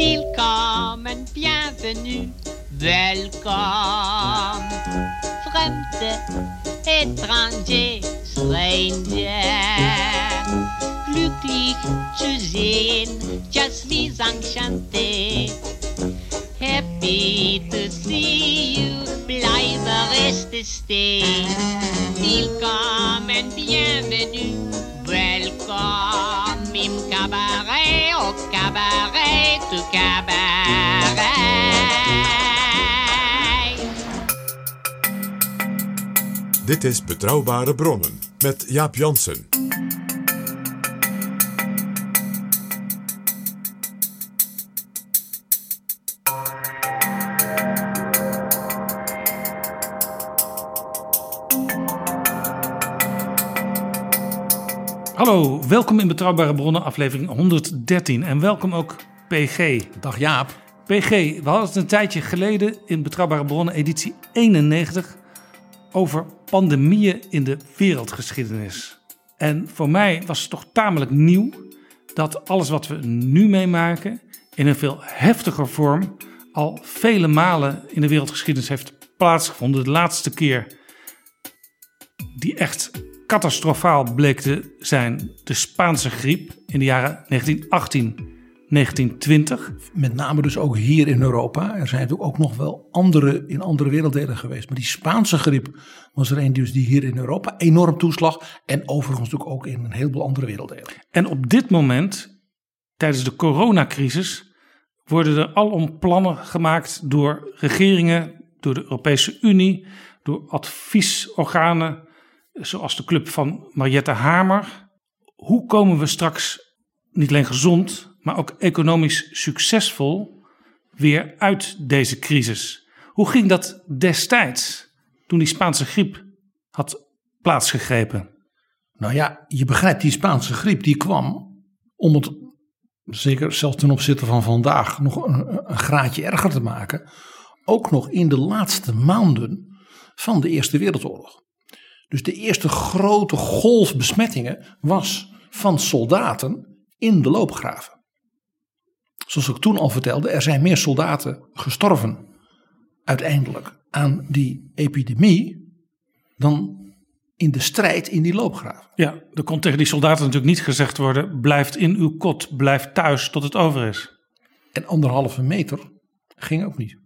Willkommen, bienvenue, welkom. Vreemde, étranger, stranger. Glücklich zu sehen, just wie enchanté. Happy to see you, blijven rustig staan. Willkommen, bienvenue, welkom. Im cabaret, au cabaret, to cabaret. Dit is Betrouwbare Bronnen met Jaap Jansen. Hallo, welkom in Betrouwbare Bronnen, aflevering 113. En welkom ook PG. Dag Jaap. PG, we hadden het een tijdje geleden in Betrouwbare Bronnen, editie 91, over pandemieën in de wereldgeschiedenis. En voor mij was het toch tamelijk nieuw dat alles wat we nu meemaken in een veel heftiger vorm al vele malen in de wereldgeschiedenis heeft plaatsgevonden. De laatste keer die echt catastrofaal bleek te zijn de Spaanse griep in de jaren 1918, 1920. Met name dus ook hier in Europa. Er zijn natuurlijk ook nog wel andere in andere werelddelen geweest. Maar die Spaanse griep was er een dus die hier in Europa enorm toeslag. En overigens natuurlijk ook in een heleboel andere werelddelen. En op dit moment, tijdens de coronacrisis, worden er alom plannen gemaakt door regeringen, door de Europese Unie, door adviesorganen zoals de club van Mariette Hamer. Hoe komen we straks niet alleen gezond, maar ook economisch succesvol weer uit deze crisis? Hoe ging dat destijds toen die Spaanse griep had plaatsgegrepen? Nou ja, je begrijpt, die Spaanse griep die kwam om het, zeker zelfs ten opzichte van vandaag, nog een, een graadje erger te maken. Ook nog in de laatste maanden van de Eerste Wereldoorlog. Dus de eerste grote golf besmettingen was van soldaten in de loopgraven. Zoals ik toen al vertelde, er zijn meer soldaten gestorven uiteindelijk aan die epidemie dan in de strijd in die loopgraven. Ja, er kon tegen die soldaten natuurlijk niet gezegd worden: blijf in uw kot, blijf thuis tot het over is. En anderhalve meter ging ook niet.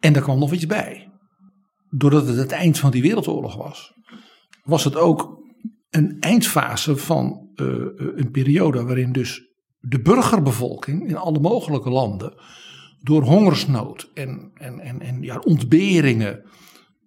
En daar kwam nog iets bij. Doordat het het eind van die wereldoorlog was, was het ook een eindfase van eh, een periode waarin dus de burgerbevolking in alle mogelijke landen door hongersnood en, en, en, en ja, ontberingen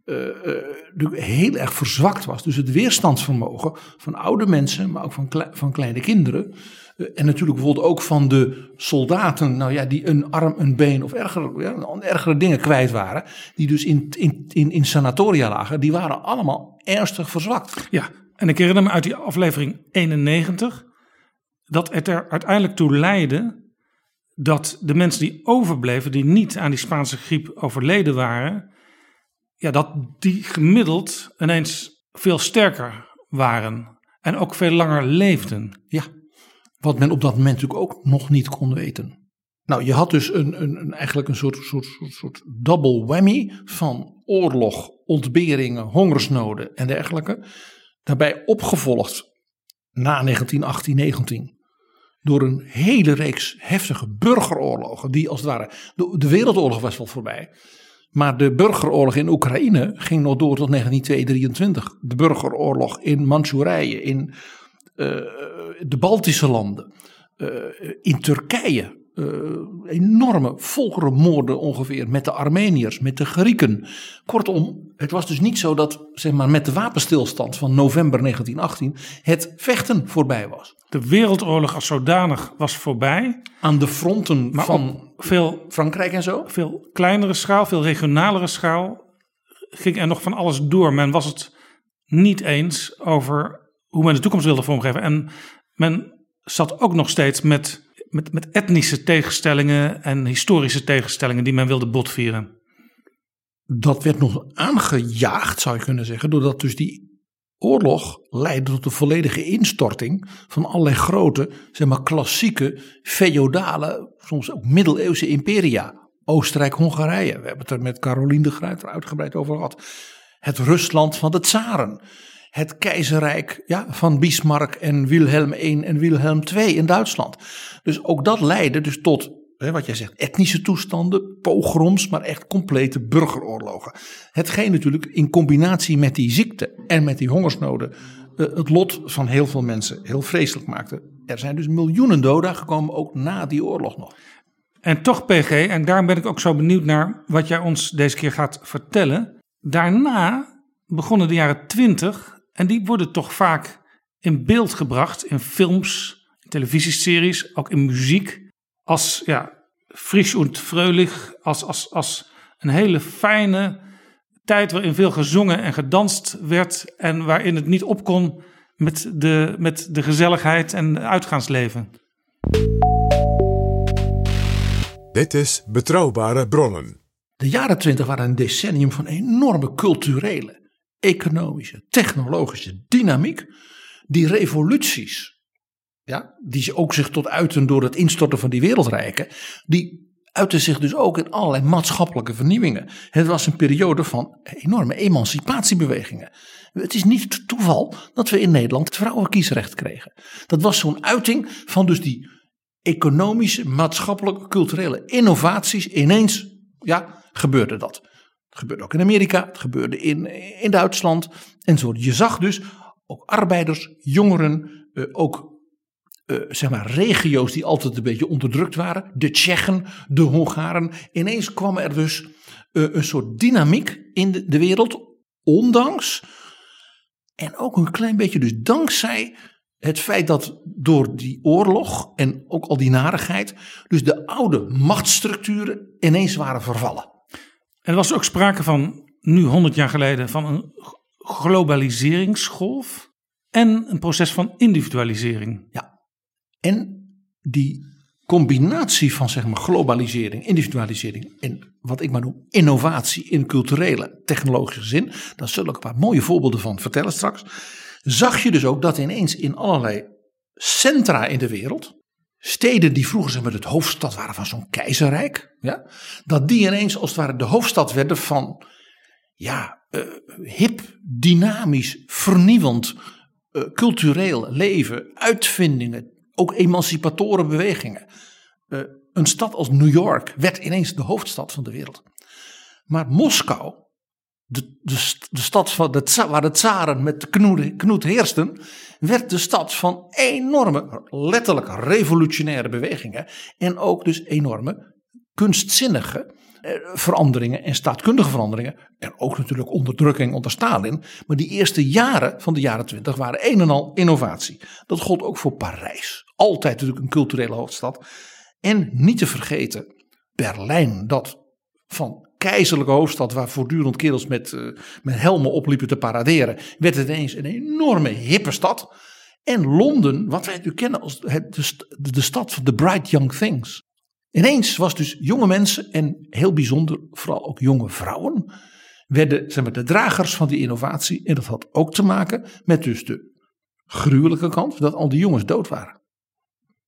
eh, eh, heel erg verzwakt was. Dus het weerstandsvermogen van oude mensen, maar ook van, van kleine kinderen. Eh, en natuurlijk bijvoorbeeld ook van de soldaten, nou ja, die een arm, een been of ergere, ja, ergere dingen kwijt waren. Die dus in, in, in, in sanatoria lagen. Die waren allemaal ernstig verzwakt. Ja, en ik herinner me uit die aflevering 91 dat het er uiteindelijk toe leidde dat de mensen die overbleven, die niet aan die Spaanse griep overleden waren, ja, dat die gemiddeld ineens veel sterker waren en ook veel langer leefden. Ja, wat men op dat moment natuurlijk ook nog niet kon weten. Nou, je had dus een, een, een, eigenlijk een soort, soort, soort, double whammy van oorlog, ontberingen, hongersnoden en dergelijke. Daarbij opgevolgd na 1918, 19 door een hele reeks heftige burgeroorlogen. Die als het ware, de, wereldoorlog was wel voorbij. Maar de burgeroorlog in Oekraïne ging nog door tot 1923. De burgeroorlog in Manchurije, in de Baltische landen, eh, in Turkije. eh, enorme volkerenmoorden ongeveer met de Armeniërs, met de Grieken. Kortom, het was dus niet zo dat zeg maar, met de wapenstilstand van november 1918 het vechten voorbij was. De wereldoorlog als zodanig was voorbij. Aan de fronten Maar van veel, Frankrijk en zo. veel kleinere schaal, veel regionalere schaal ging er nog van alles door. Men was het niet eens over hoe men de toekomst wilde vormgeven. En men zat ook nog steeds met, met, met etnische tegenstellingen en historische tegenstellingen die men wilde botvieren. Dat werd nog aangejaagd, zou je kunnen zeggen, doordat dus die oorlog leidde tot de volledige instorting van allerlei grote, zeg maar klassieke, feodale, soms ook middeleeuwse imperia. Oostenrijk-Hongarije, we hebben het er met Caroline de Gruyter uitgebreid over gehad. Het Rusland van de tsaren. Het keizerrijk ja, van Bismarck en Wilhelm I en Wilhelm II in Duitsland. Dus ook dat leidde dus tot, hè, wat jij zegt, etnische toestanden, pogroms, maar echt complete burgeroorlogen. Hetgeen natuurlijk in combinatie met die ziekte en met die hongersnoden eh, het lot van heel veel mensen heel vreselijk maakte. Er zijn dus miljoenen doden gekomen, ook na die oorlog nog. En toch, PG, en daarom ben ik ook zo benieuwd naar wat jij ons deze keer gaat vertellen. Daarna begonnen de jaren twintig en die worden toch vaak in beeld gebracht in films, in televisieseries, ook in muziek. Als ja, frisch und fröhlich, als, als, als een hele fijne tijd waarin veel gezongen en gedanst werd en waarin het niet op kon met de, met de gezelligheid en uitgaansleven. Dit is Betrouwbare Bronnen. De jaren twintig waren een decennium van enorme culturele, economische, technologische dynamiek. Die revoluties, ja, die ook zich tot uiten door het instorten van die wereldrijken, die uiten zich dus ook in allerlei maatschappelijke vernieuwingen. Het was een periode van enorme emancipatiebewegingen. Het is niet toeval dat we in Nederland het vrouwenkiesrecht kregen. Dat was zo'n uiting van dus die economische, maatschappelijke, culturele innovaties. Ineens ja, gebeurde dat. Het gebeurde ook in Amerika, het gebeurde in, in Duitsland zo. Je zag dus ook arbeiders, jongeren, eh, ook eh, zeg maar regio's die altijd een beetje onderdrukt waren. De Tsjechen, de Hongaren. Ineens kwam er dus eh, een soort dynamiek in de, de wereld, ondanks en ook een klein beetje dus dankzij het feit dat door die oorlog en ook al die narigheid, dus de oude machtsstructuren ineens waren vervallen. Er was ook sprake van, nu 100 jaar geleden, van een globaliseringsgolf en een proces van individualisering. Ja. En die combinatie van zeg maar globalisering, individualisering en wat ik maar noem innovatie in culturele, technologische zin, daar zullen ik een paar mooie voorbeelden van vertellen straks. Zag je dus ook dat ineens in allerlei centra in de wereld, steden die vroeger zeg maar, het hoofdstad waren van zo'n keizerrijk, ja, dat die ineens als het ware de hoofdstad werden van ja, uh, hip, dynamisch, vernieuwend, uh, cultureel leven, uitvindingen, ook emancipatoren bewegingen. Uh, een stad als New York werd ineens de hoofdstad van de wereld. Maar Moskou, de, de, de stad van de, waar de tsaren met knoet, knoet heersten, werd de stad van enorme, letterlijk revolutionaire bewegingen. En ook dus enorme kunstzinnige veranderingen en staatkundige veranderingen. En ook natuurlijk onderdrukking onder Stalin. Maar die eerste jaren van de jaren twintig waren een en al innovatie. Dat gold ook voor Parijs. Altijd natuurlijk een culturele hoofdstad. En niet te vergeten Berlijn, dat van keizerlijke hoofdstad waar voortdurend kerels met, uh, met helmen opliepen te paraderen, werd het ineens een enorme hippe stad. En Londen, wat wij nu kennen als het, de, de stad van the bright young things. Ineens was dus jonge mensen en heel bijzonder vooral ook jonge vrouwen werden zeg maar, de dragers van die innovatie. En dat had ook te maken met dus de gruwelijke kant dat al die jongens dood waren.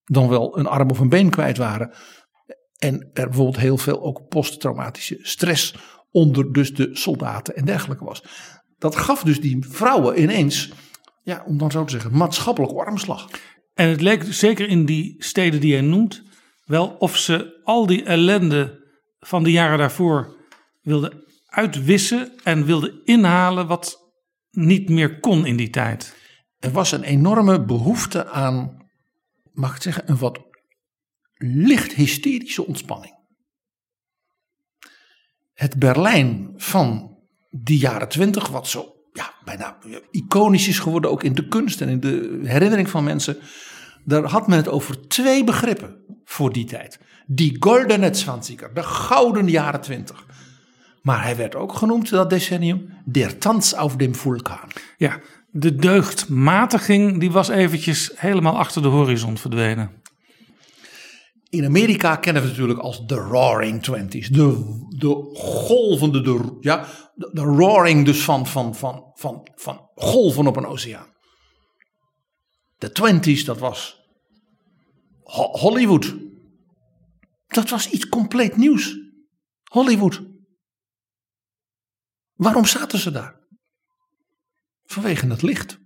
Dan wel een arm of een been kwijt waren. En er bijvoorbeeld heel veel ook posttraumatische stress onder dus de soldaten en dergelijke was. Dat gaf dus die vrouwen ineens, ja, om dan zo te zeggen, maatschappelijk armslag. En het leek zeker in die steden die jij noemt, wel of ze al die ellende van de jaren daarvoor wilden uitwissen en wilden inhalen wat niet meer kon in die tijd. Er was een enorme behoefte aan, mag ik zeggen, een wat licht hysterische ontspanning. Het Berlijn van die jaren twintig, wat zo ja, bijna iconisch is geworden, ook in de kunst en in de herinnering van mensen. Daar had men het over twee begrippen voor die tijd. Die goldene zwanziger, de gouden jaren twintig. Maar hij werd ook genoemd, dat decennium, der Tanz auf dem Vulkan. Ja, de deugdmatiging die was eventjes helemaal achter de horizon verdwenen. In Amerika kennen we het natuurlijk als de Roaring Twenties. De, de golvende, de, ja, de, de roaring dus van, van, van, van, van golven op een oceaan. De Twenties, dat was Ho- Hollywood. Dat was iets compleet nieuws. Hollywood. Waarom zaten ze daar? Vanwege het licht.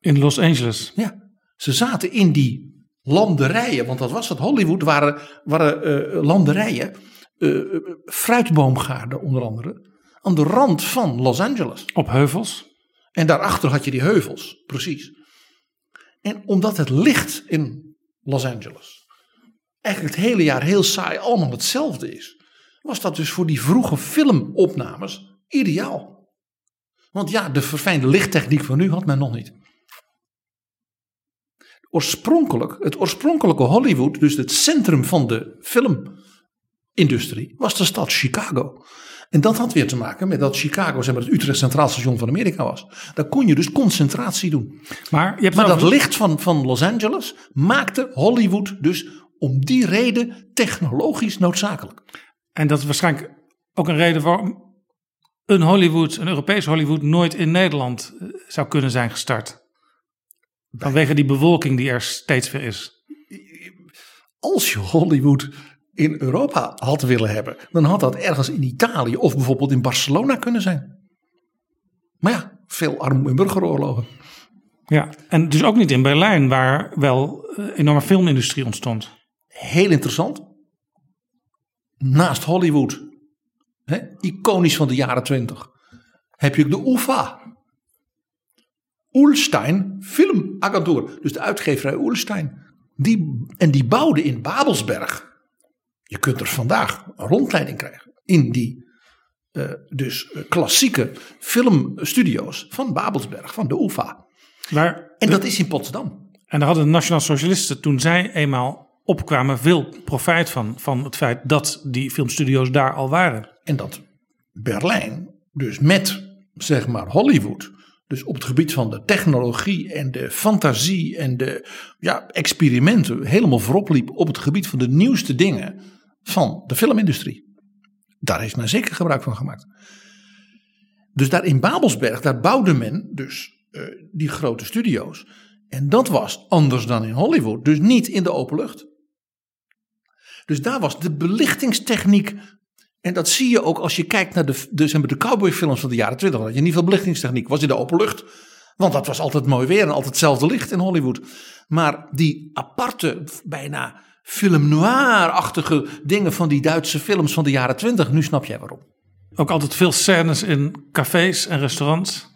In Los Angeles. Ja, ze zaten in die landerijen, want dat was het. Hollywood waren, waren eh, landerijen, eh, fruitboomgaarden onder andere, aan de rand van Los Angeles. Op heuvels. En daarachter had je die heuvels, precies. En omdat het licht in Los Angeles eigenlijk het hele jaar heel saai allemaal hetzelfde is, was dat dus voor die vroege filmopnames ideaal. Want ja, de verfijnde lichttechniek van nu had men nog niet. Oorspronkelijk, het oorspronkelijke Hollywood, dus het centrum van de filmindustrie, was de stad Chicago. En dat had weer te maken met dat Chicago zeg maar, het Utrecht Centraal Station van Amerika was. Daar kon je dus concentratie doen. Maar, je hebt Maar dat licht van, van Los Angeles maakte Hollywood dus om die reden technologisch noodzakelijk. En dat is waarschijnlijk ook een reden waarom een Hollywood, een Europees Hollywood, nooit in Nederland eh, zou kunnen zijn gestart. Vanwege die bewolking die er steeds weer is. Als je Hollywood in Europa had willen hebben, dan had dat ergens in Italië of bijvoorbeeld in Barcelona kunnen zijn. Maar ja, veel armoede en burgeroorlogen. Ja, en dus ook niet in Berlijn, waar wel een enorme filmindustrie ontstond. Heel interessant. Naast Hollywood, hè, iconisch van de jaren twintig, heb je ook de UFA. Ulstein Filmagentuur. Dus de uitgeverij Ulstein. Die, en die bouwde in Babelsberg. Je kunt er vandaag een rondleiding krijgen. In die eh, dus eh, klassieke filmstudio's van Babelsberg, van de UFA. Waar, En dat is in Potsdam. en daar hadden de Nationaal Socialisten, toen zij eenmaal opkwamen, veel profijt van. Van het feit dat die filmstudio's daar al waren. En dat Berlijn, dus met zeg maar Hollywood, dus op het gebied van de technologie en de fantasie en de ja, experimenten, helemaal voorop liep op het gebied van de nieuwste dingen van de filmindustrie. Daar heeft men zeker gebruik van gemaakt. Dus daar in Babelsberg, daar bouwde men dus eh, die grote studio's. En dat was anders dan in Hollywood, dus niet in de open lucht. Dus daar was de belichtingstechniek en dat zie je ook als je kijkt naar de, de, zeg maar, de cowboyfilms van de jaren 20. Dat je niet veel belichtingstechniek was in de open lucht. Want dat was altijd mooi weer en altijd hetzelfde licht in Hollywood. Maar die aparte, bijna film noir-achtige dingen van die Duitse films van de jaren 20. Nu snap jij waarom. Ook altijd veel scènes in cafés en restaurants.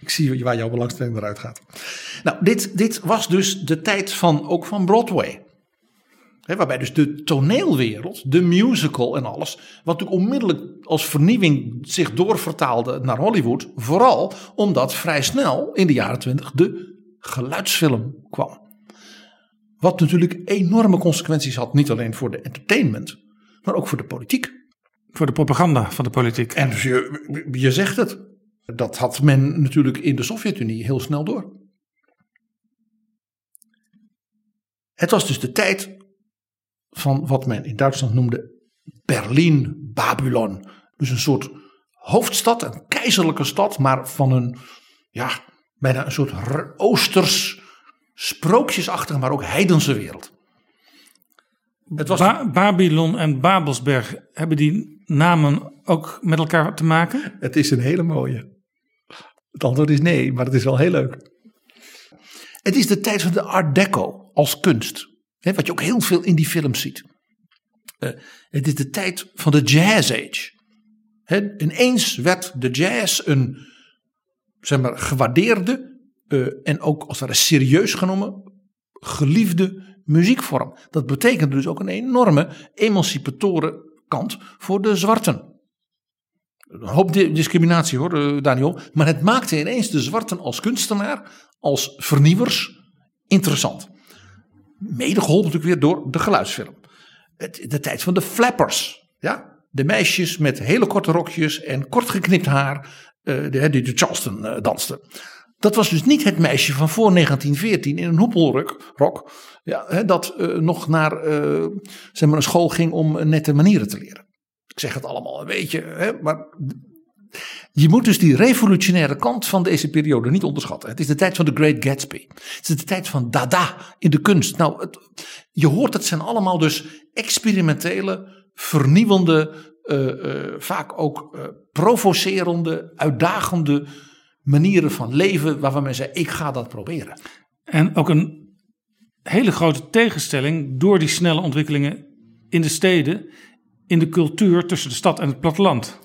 Ik zie waar jouw belangstelling eruit gaat. Nou, dit, dit was dus de tijd van, ook van Broadway. Waarbij dus de toneelwereld, de musical en alles, wat natuurlijk onmiddellijk als vernieuwing zich doorvertaalde naar Hollywood, vooral omdat vrij snel in de jaren twintig de geluidsfilm kwam. Wat natuurlijk enorme consequenties had, niet alleen voor de entertainment, maar ook voor de politiek. Voor de propaganda van de politiek. En dus je, je zegt het, dat had men natuurlijk in de Sovjet-Unie heel snel door. Het was dus de tijd van wat men in Duitsland noemde Berlin-Babylon. Dus een soort hoofdstad, een keizerlijke stad, maar van een, ja, bijna een soort oosters, sprookjesachtige, maar ook heidense wereld. Het was Ba- Babylon en Babelsberg, hebben die namen ook met elkaar te maken? Het is een hele mooie. Het antwoord is nee, maar het is wel heel leuk. Het is de tijd van de Art Deco als kunst. Wat je ook heel veel in die films ziet. Eh, het is de tijd van de Jazz Age. Ineens werd de jazz een zeg maar, gewaardeerde eh, en ook als het serieus genomen, geliefde muziekvorm. Dat betekende dus ook een enorme emancipatoren kant voor de zwarten. Een hoop di- discriminatie hoor, eh, Daniel. Maar het maakte ineens de zwarten als kunstenaar, als vernieuwers, interessant. Mede geholpen natuurlijk weer door de geluidsfilm. De tijd van de flappers. Ja? De meisjes met hele korte rokjes en kort geknipt haar. eh, die de Charleston eh, dansten. Dat was dus niet het meisje van voor 1914 in een hoepelrok. Rok, ja, dat eh, nog naar zeg maar een school ging om nette manieren te leren. Ik zeg het allemaal een beetje, hè, maar je moet dus die revolutionaire kant van deze periode niet onderschatten. Het is de tijd van de Great Gatsby. Het is de tijd van Dada in de kunst. Nou, het, je hoort het zijn allemaal dus experimentele, vernieuwende, eh, eh, vaak ook eh, provocerende, uitdagende manieren van leven waarvan men zei: ik ga dat proberen. En ook een hele grote tegenstelling door die snelle ontwikkelingen in de steden, in de cultuur tussen de stad en het platteland.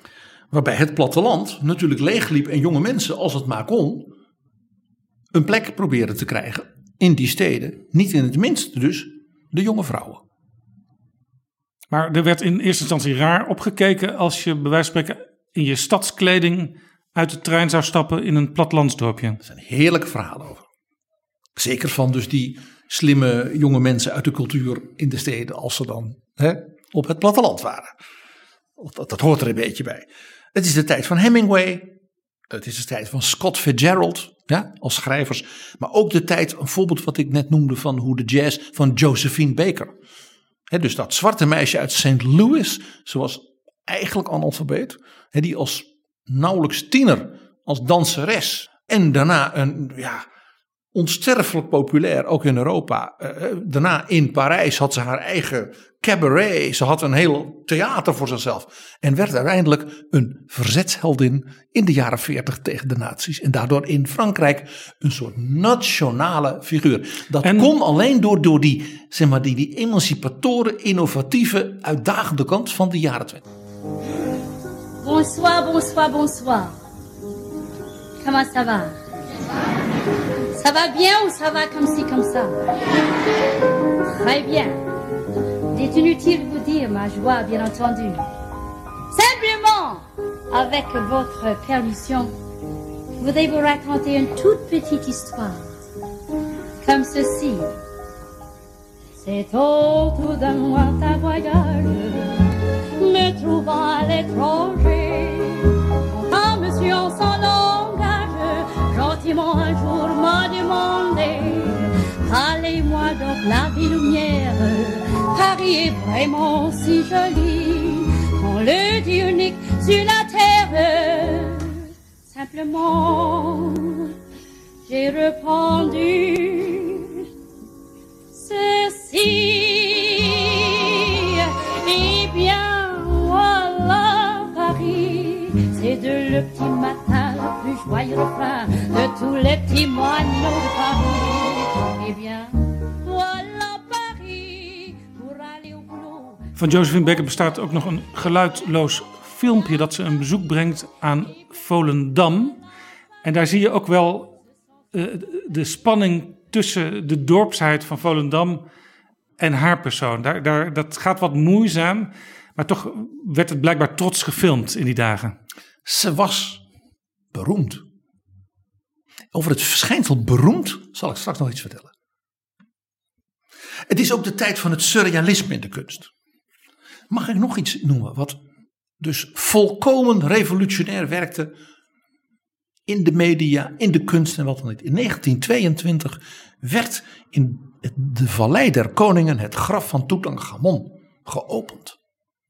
Waarbij het platteland natuurlijk leegliep en jonge mensen, als het maar kon, een plek proberen te krijgen in die steden. Niet in het minst dus de jonge vrouwen. Maar er werd in eerste instantie raar opgekeken als je bij wijze van spreken in je stadskleding uit de trein zou stappen in een plattelandsdorpje. Er zijn heerlijke verhalen over. Zeker van dus die slimme jonge mensen uit de cultuur in de steden als ze dan hè, op het platteland waren. Dat, dat hoort er een beetje bij. Het is de tijd van Hemingway. Het is de tijd van Scott Fitzgerald ja, als schrijvers. Maar ook de tijd, een voorbeeld wat ik net noemde van hoe de jazz van Josephine Baker. Dus dat zwarte meisje uit St. Louis. Ze was eigenlijk analfabeet. Die als nauwelijks tiener als danseres. En daarna een ja, onsterfelijk populair, ook in Europa. Eh, daarna in Parijs had ze haar eigen cabaret. Ze had een heel theater voor zichzelf. En werd uiteindelijk een verzetsheldin in de jaren 40 tegen de nazi's. En daardoor in Frankrijk een soort nationale figuur. Dat En- kon alleen door, door die, zeg maar, die, die emancipatoren, innovatieve, uitdagende kant van de jaren 20. Bonsoir, bonsoir, bonsoir. Comment ça va Ça va bien ou ça va comme ci, comme ça? Très bien. Il est inutile de vous dire ma joie, bien entendu. Simplement, avec votre permission, je voudrais vous raconter une toute petite histoire. Comme ceci. C'est autour d'un lointain voyage me trouvant à l'étranger. Un monsieur en son langage, un jour m'a demandé Allez-moi donc la vie lumière, Paris est vraiment si joli, on le dit unique sur la terre. Simplement, j'ai répondu ceci. Eh bien, voilà Paris. C'est de le petit matin joyeux refrain de tous les petits moineaux de Paris. Eh bien, voilà Paris pour aller au boulot. Van Josephine Baker bestaat ook nog een geluidloos filmpje dat ze een bezoek brengt aan Volendam. En daar zie je ook wel eh, de spanning tussen de dorpsheid van Volendam en haar persoon. Daar, daar, dat gaat wat moeizaam, maar toch werd het blijkbaar trots gefilmd in die dagen. Ze was beroemd. Over het verschijnsel beroemd zal ik straks nog iets vertellen. Het is ook de tijd van het surrealisme in de kunst. Mag ik nog iets noemen wat dus volkomen revolutionair werkte in de media, in de kunst en wat dan niet. In 1922 werd in de Vallei der Koningen het graf van Tutankhamon geopend.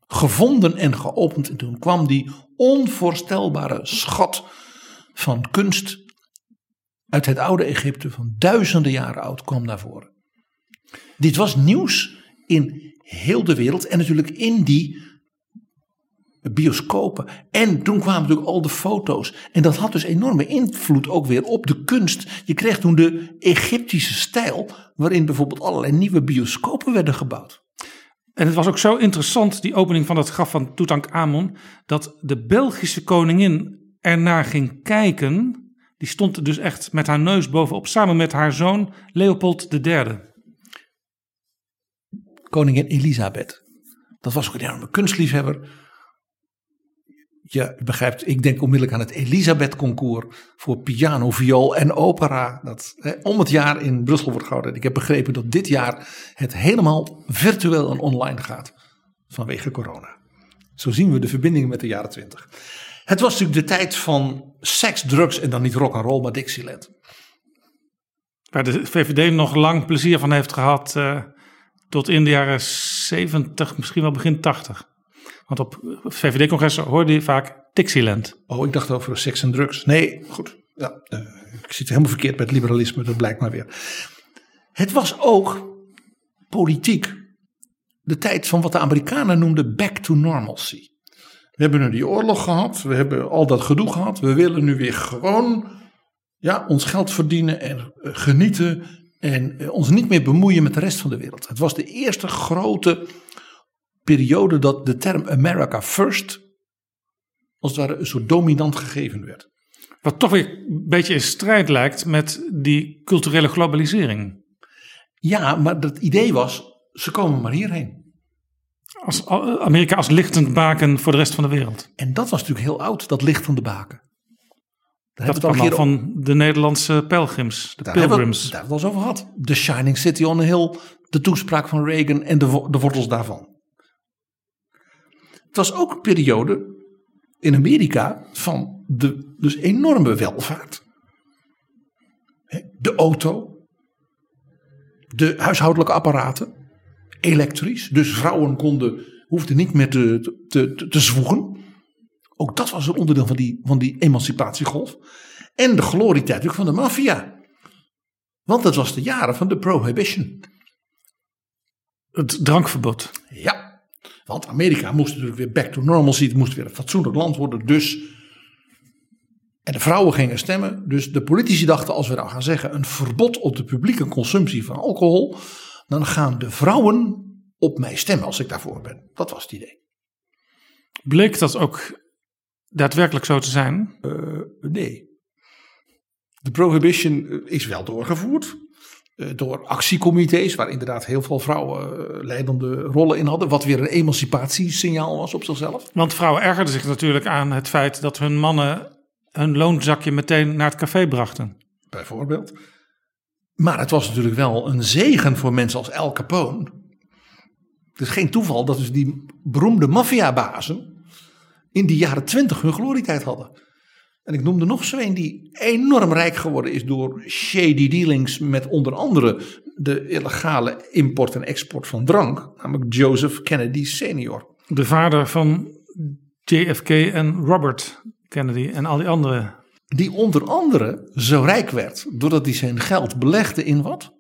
Gevonden en geopend en toen kwam die onvoorstelbare schat van kunst uit het oude Egypte van duizenden jaren oud kwam naar voren. Dit was nieuws in heel de wereld en natuurlijk in die bioscopen. En toen kwamen natuurlijk al de foto's. En dat had dus enorme invloed ook weer op de kunst. Je kreeg toen de Egyptische stijl, waarin bijvoorbeeld allerlei nieuwe bioscopen werden gebouwd. En het was ook zo interessant, die opening van het graf van Tutankhamon, dat de Belgische koningin ernaar ging kijken. Die stond dus echt met haar neus bovenop, samen met haar zoon Leopold III. koningin Elisabeth. Dat was ook een enorme kunstliefhebber. Je begrijpt, ik denk onmiddellijk aan het Elisabeth Concours voor piano, viool en opera. Dat hè, om het jaar in Brussel wordt gehouden. Ik heb begrepen dat dit jaar het helemaal virtueel en online gaat vanwege corona. Zo zien we de verbinding met de jaren twintig. Het was natuurlijk de tijd van seks, drugs en dan niet rock and roll, maar Dixieland. Waar de VVD nog lang plezier van heeft gehad. eh, tot in de jaren 70, misschien wel begin 80. Want op VVD-congressen hoorde je vaak Dixieland. Oh, ik dacht over seks en drugs. Nee, goed. Ja, eh, ik zit helemaal verkeerd met liberalisme, dat blijkt maar weer. Het was ook politiek de tijd van wat de Amerikanen noemden back to normalcy. We hebben nu die oorlog gehad, we hebben al dat gedoe gehad. We willen nu weer gewoon ja, ons geld verdienen en eh, genieten en eh, ons niet meer bemoeien met de rest van de wereld. Het was de eerste grote periode dat de term America First als het ware een soort dominant gegeven werd. Wat toch weer een beetje in strijd lijkt met die culturele globalisering. Ja, maar het idee was, ze komen maar hierheen. Als Amerika als lichtend baken voor de rest van de wereld. En dat was natuurlijk heel oud, dat licht van de baken. Daar Dat kwam al van de Nederlandse pelgrims, de Daar hebben, we, pilgrims. daar hebben we het over gehad. The Shining City on a Hill, de toespraak van Reagan en de, de wortels daarvan. Het was ook een periode in Amerika van de dus enorme welvaart. De auto, de huishoudelijke apparaten, elektrisch. Dus vrouwen konden, hoefden niet meer te, te, te, te zwoegen. Ook dat was een onderdeel van die, van die emancipatiegolf. En de glorietijd natuurlijk van de maffia. Want dat was de jaren van de prohibition. Het drankverbod. Ja, want Amerika moest natuurlijk weer back to normalcy. Het moest weer een fatsoenlijk land worden. Dus. En de vrouwen gingen stemmen. Dus de politici dachten: als we nou gaan zeggen een verbod op de publieke consumptie van alcohol. Dan gaan de vrouwen op mij stemmen als ik daarvoor ben. Dat was het idee. Bleek dat ook daadwerkelijk zo te zijn? Eh, nee. De prohibition eh, is wel doorgevoerd. eh, Door actiecomité's, waar inderdaad heel veel vrouwen leidende rollen in hadden. Wat weer een emancipatiesignaal was op zichzelf. Want vrouwen ergerden zich natuurlijk aan het feit dat hun mannen hun loonzakje meteen naar het café brachten. bijvoorbeeld. Maar het was natuurlijk wel een zegen voor mensen als Al Capone. Het is geen toeval dat dus die beroemde maffiabazen in die jaren twintig hun glorietijd hadden. En ik noemde nog zo een die enorm rijk geworden is door shady dealings met onder andere de illegale import en export van drank. Namelijk Joseph Kennedy senior. De vader van JFK en Robert Kennedy en al die andere. Die onder andere zo rijk werd doordat hij zijn geld belegde in wat?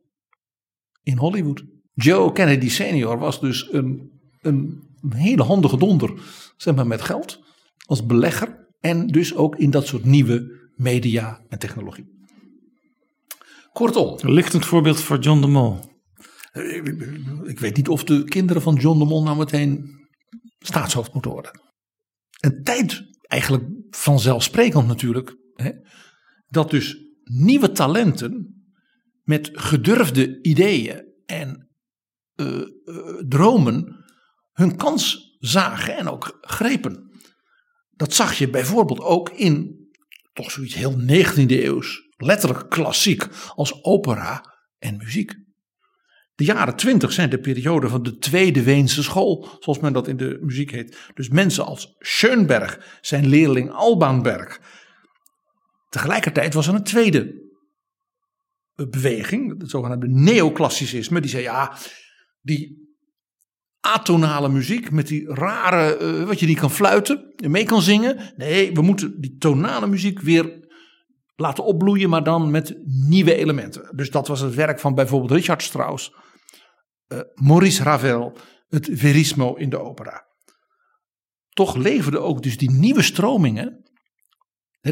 In Hollywood. Joe Kennedy senior was dus een, een, een hele handige donder zeg maar, met geld als belegger. En dus ook in dat soort nieuwe media en technologie. Kortom, Een lichtend voorbeeld voor John de Mol. ik weet niet of de kinderen van John de Mol nou meteen staatshoofd moeten worden. Een tijd eigenlijk vanzelfsprekend natuurlijk. Dat dus nieuwe talenten met gedurfde ideeën en eh, eh, dromen hun kans zagen en ook grepen. Dat zag je bijvoorbeeld ook in toch zoiets heel 19e eeuws, letterlijk klassiek als opera en muziek. De jaren twintig zijn de periode van de Tweede Weense School, zoals men dat in de muziek heet. Dus mensen als Schoenberg, zijn leerling Albaanberg. Tegelijkertijd was er een tweede beweging, het zogenaamde neoclassicisme. Die zei ja, die atonale muziek met die rare, eh, wat je niet kan fluiten en mee kan zingen. Nee, we moeten die tonale muziek weer laten opbloeien, maar dan met nieuwe elementen. Dus dat was het werk van bijvoorbeeld Richard Strauss, eh, Maurice Ravel, het verismo in de opera. Toch leverden ook dus die nieuwe stromingen,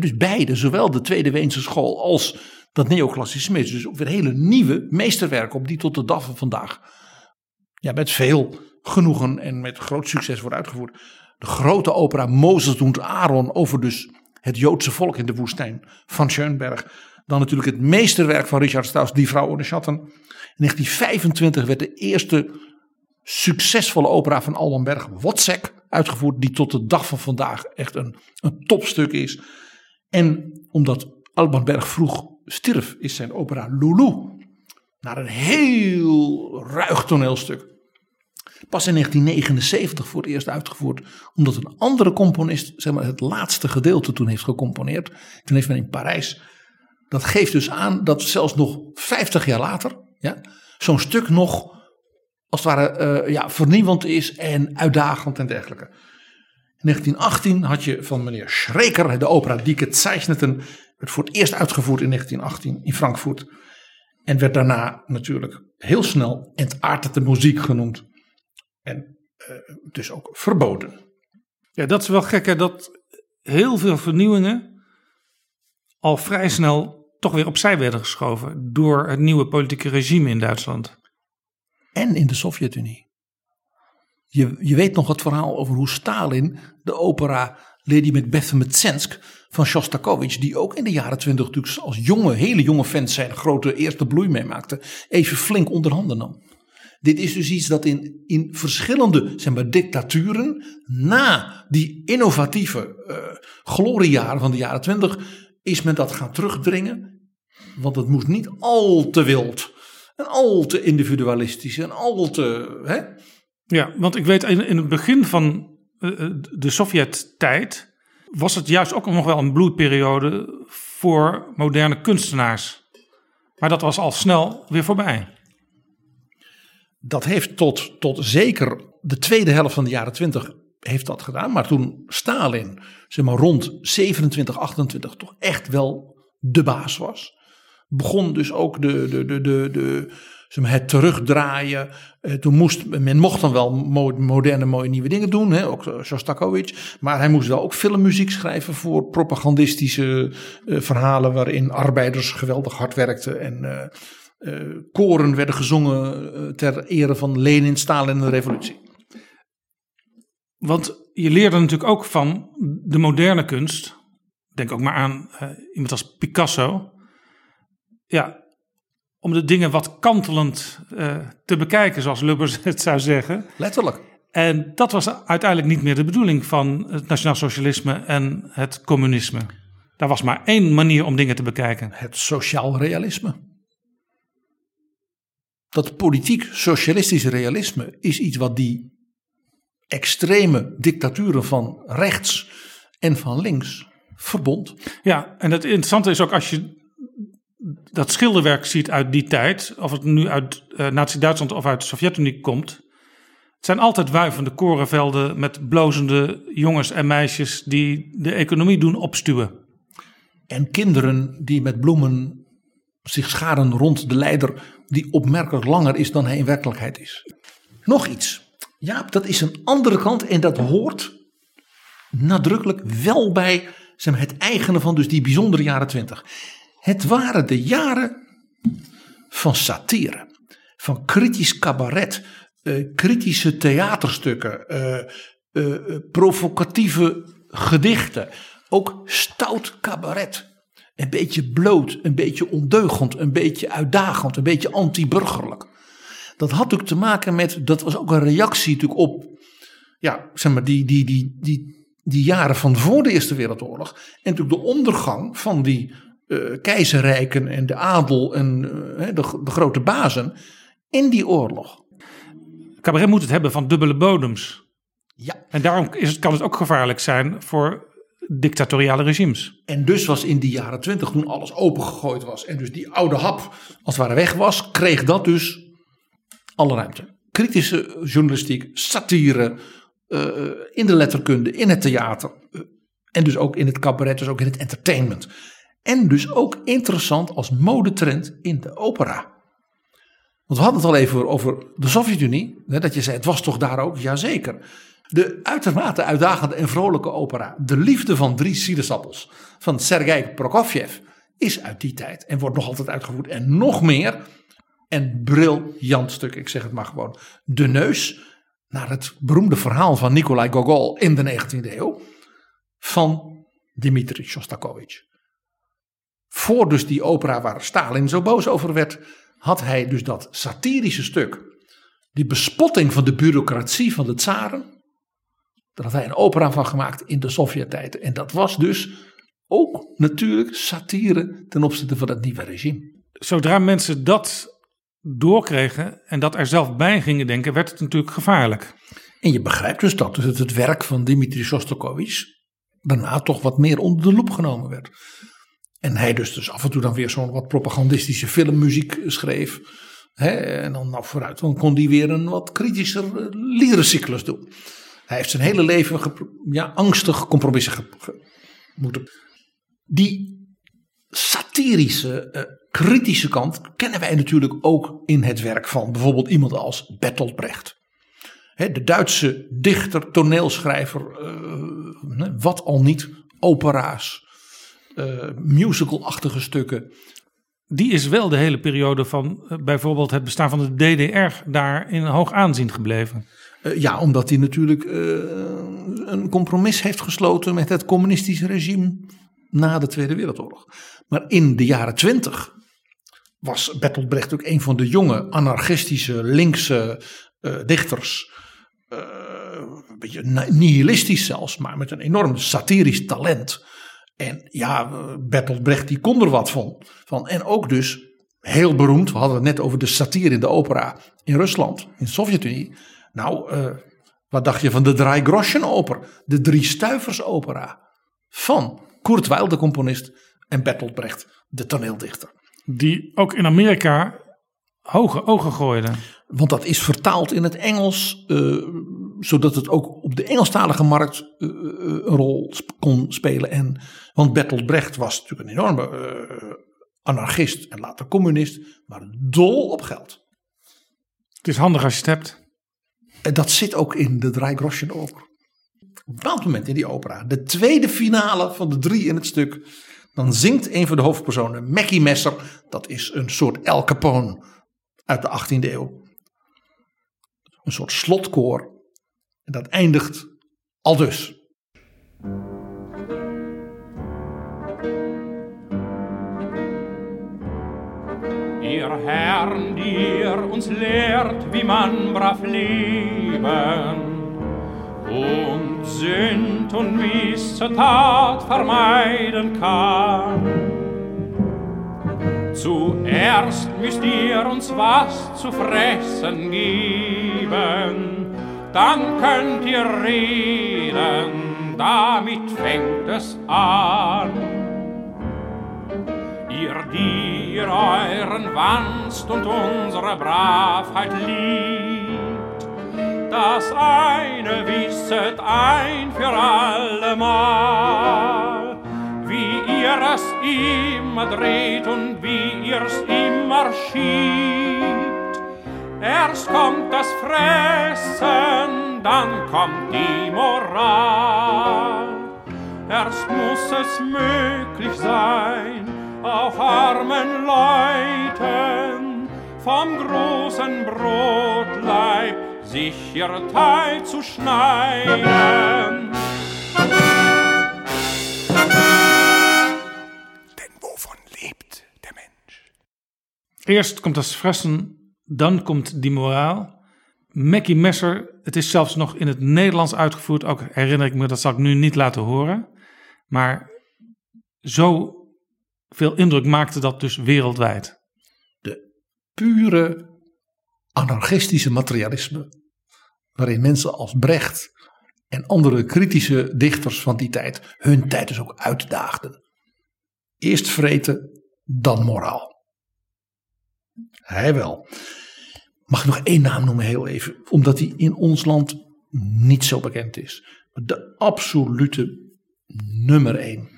dus beide, zowel de Tweede Weense school als dat neoclassicisme, dus ook weer hele nieuwe meesterwerken op die tot de dag van vandaag ja, met veel genoegen en met groot succes wordt uitgevoerd. De grote opera Mozes doet Aaron over dus het Joodse volk in de woestijn van Schoenberg. Dan natuurlijk het meesterwerk van Richard Strauss, Die Vrouw ohne Schatten. In 1925 werd de eerste succesvolle opera van Alban Berg, Wozzeck, uitgevoerd, die tot de dag van vandaag echt een, een topstuk is. En omdat Alban Berg vroeg stierf, is zijn opera Lulu naar een heel ruig toneelstuk. Pas in 1979 voor het eerst uitgevoerd, omdat een andere componist zeg maar, het laatste gedeelte toen heeft gecomponeerd. Toen heeft men in Parijs. Dat geeft dus aan dat zelfs nog 50 jaar later ja, zo'n stuk nog als het ware eh, ja, vernieuwend is en uitdagend en dergelijke. In 1918 had je van meneer Schreker de opera Die Gezeichneten. werd voor het eerst uitgevoerd in 1918 in Frankfurt. En werd daarna natuurlijk heel snel entartete muziek genoemd. En dus ook verboden. Ja, dat is wel gek hè, dat heel veel vernieuwingen al vrij snel toch weer opzij werden geschoven door het nieuwe politieke regime in Duitsland. En in de Sovjet-Unie. Je, je weet nog het verhaal over hoe Stalin de opera Lady Macbeth Metsensk van Shostakovich, die ook in de jaren twintig natuurlijk als jonge, hele jonge fans zijn grote eerste bloei meemaakte, even flink onder handen nam. Dit is dus iets dat in, in verschillende zeg maar, dictaturen na die innovatieve uh, gloriejaren van de jaren twintig is men dat gaan terugdringen. Want het moest niet al te wild en al te individualistisch en al te. Hè? Ja, want ik weet in, in het begin van uh, de Sovjet-tijd was het juist ook nog wel een bloeiperiode voor moderne kunstenaars. Maar dat was al snel weer voorbij. Dat heeft tot, tot zeker de tweede helft van de jaren twintig heeft dat gedaan. Maar toen Stalin zeg maar, rond 27, 28 toch echt wel de baas was. Begon dus ook de, de, de, de, de, het terugdraaien. Eh, toen moest, men mocht dan wel moderne mooie nieuwe dingen doen. Hè, ook Shostakovich. Maar hij moest wel ook filmmuziek schrijven voor propagandistische uh, verhalen. Waarin arbeiders geweldig hard werkten. En uh, koren werden gezongen ter ere van Lenin, Stalin en de revolutie. Want je leerde natuurlijk ook van de moderne kunst. Denk ook maar aan iemand als Picasso. Ja, om de dingen wat kantelend uh, te bekijken, zoals Lubbers het zou zeggen. Letterlijk. En dat was uiteindelijk niet meer de bedoeling van het nationaal socialisme en het communisme. Daar was maar één manier om dingen te bekijken. Het sociaal realisme. Dat politiek socialistische realisme is iets wat die extreme dictaturen van rechts en van links verbond. Ja, en het interessante is ook als je dat schilderwerk ziet uit die tijd, of het nu uit uh, Nazi-Duitsland of uit de Sovjet-Unie komt. Het zijn altijd wuivende korenvelden met blozende jongens en meisjes die de economie doen opstuwen. En kinderen die met bloemen zich scharen rond de leider, die opmerkelijk langer is dan hij in werkelijkheid is. Nog iets. Ja, dat is een andere kant en dat hoort nadrukkelijk wel bij het eigene van dus die bijzondere jaren twintig. Het waren de jaren van satire, van kritisch cabaret, uh, kritische theaterstukken, uh, uh, provocatieve gedichten, ook stout cabaret. Een beetje bloot, een beetje ondeugend, een beetje uitdagend, een beetje anti-burgerlijk. Dat had natuurlijk te maken met, dat was ook een reactie natuurlijk op, ja, zeg maar, die, die, die, die, die jaren van voor de Eerste Wereldoorlog. En natuurlijk de ondergang van die uh, keizerrijken en de adel en uh, de, de, grote bazen in die oorlog. Cabaret moet het hebben van dubbele bodems. Ja. En daarom is het, kan het ook gevaarlijk zijn voor dictatoriale regimes. En dus was in die jaren twintig, toen alles opengegooid was en dus die oude hap als het ware weg was, kreeg dat dus alle ruimte. Kritische journalistiek, satire, uh, in de letterkunde, in het theater. Uh, en dus ook in het cabaret, dus ook in het entertainment. En dus ook interessant als modetrend in de opera. Want we hadden het al even over de Sovjet-Unie. Dat je zei, het was toch daar ook? Jazeker. De uitermate uitdagende en vrolijke opera. De liefde van drie sinaasappels. Van Sergei Prokofjev. Is uit die tijd. En wordt nog altijd uitgevoerd. En nog meer. En briljant stuk. Ik zeg het maar gewoon. De neus. Naar het beroemde verhaal van Nikolai Gogol in de 19e eeuw. Van Dmitri Shostakovich voor dus die opera waar Stalin zo boos over werd, had hij dus dat satirische stuk die bespotting van de bureaucratie van de tsaren. Daar had hij een opera van gemaakt in de Sovjet-tijd. En dat was dus ook natuurlijk satire ten opzichte van het nieuwe regime. Zodra mensen dat doorkregen en dat er zelf bij gingen denken, werd het natuurlijk gevaarlijk. En je begrijpt dus dat het, het werk van Dimitri Shostakovich daarna toch wat meer onder de loep genomen werd. En hij dus, dus af en toe dan weer zo'n wat propagandistische filmmuziek schreef. Hè, en dan nou vooruit, dan kon hij weer een wat kritischer eh, liederencyclus doen. Hij heeft zijn hele leven ja, angstig compromissen moeten. Die satirische, eh, kritische kant kennen wij natuurlijk ook in het werk van bijvoorbeeld iemand als Bertolt Brecht. Hè, de Duitse dichter, toneelschrijver, eh, wat al niet, opera's, eh, musical-achtige stukken. Die is wel de hele periode van eh, bijvoorbeeld het bestaan van de DDR daar in hoog aanzien gebleven. Eh, ja, omdat hij natuurlijk een compromis heeft gesloten met het communistische regime na de Tweede Wereldoorlog. Maar in de jaren twintig was Bertolt Brecht ook een van de jonge anarchistische linkse dichters. Een beetje nihilistisch zelfs, maar met een enorm satirisch talent. En ja, Bertolt Brecht die kon er wat van. van. En ook dus heel beroemd, we hadden het net over de satire in de opera in Rusland, in de Sovjet-Unie. Nou, eh, wat dacht je van de Drei Groschen oper, de Drie Stuivers opera van Kurt Weill, de componist, en Bertolt Brecht, de toneeldichter. Die ook in Amerika hoge ogen gooide. Want dat is vertaald in het Engels, eh, zodat het ook op de Engelstalige markt eh, eh, een rol sp- kon spelen. En, want Bertolt Brecht was natuurlijk een enorme eh, anarchist en later communist, maar dol op geld. Het is handig als je het hebt. En dat zit ook in de Drei Groschen oper. Op een bepaald moment in die opera, de tweede finale van de drie in het stuk, dan zingt een van de hoofdpersonen, Mackie Messer, dat is een soort El Capone uit de 18e eeuw. Een soort slotkoor. En dat eindigt al dus. Ihr Herrn, dir uns lehrt, wie man brav leben und Sünd und Missetat vermeiden kann. Zuerst müsst ihr uns was zu fressen geben, dann könnt ihr reden, damit fängt es an. Ihr, die ihr euren Wanst und unsere Bravheit liebt, das eine wisset ein für allemal, wie ihr es immer dreht und wie ihr's immer schiebt. Erst kommt das Fressen, dann kommt die Moral. Erst muss es möglich sein, auch armen Leuten vom großen Brotleib sich ihr Teil zu schneiden. Denn wovon lebt der Mensch? Eerst komt das fressen, dan komt die moraal. Mackie Messer, het is zelfs nog in het Nederlands uitgevoerd. Ook herinner ik me, dat zal ik nu niet laten horen. Maar zo veel indruk maakte dat dus wereldwijd. Pure anarchistische materialisme. Waarin mensen als Brecht en andere kritische dichters van die tijd hun tijd dus ook uitdaagden. Eerst vreten, dan moraal. Hij wel. Mag ik nog één naam noemen, heel even, omdat hij in ons land niet zo bekend is. De absolute nummer één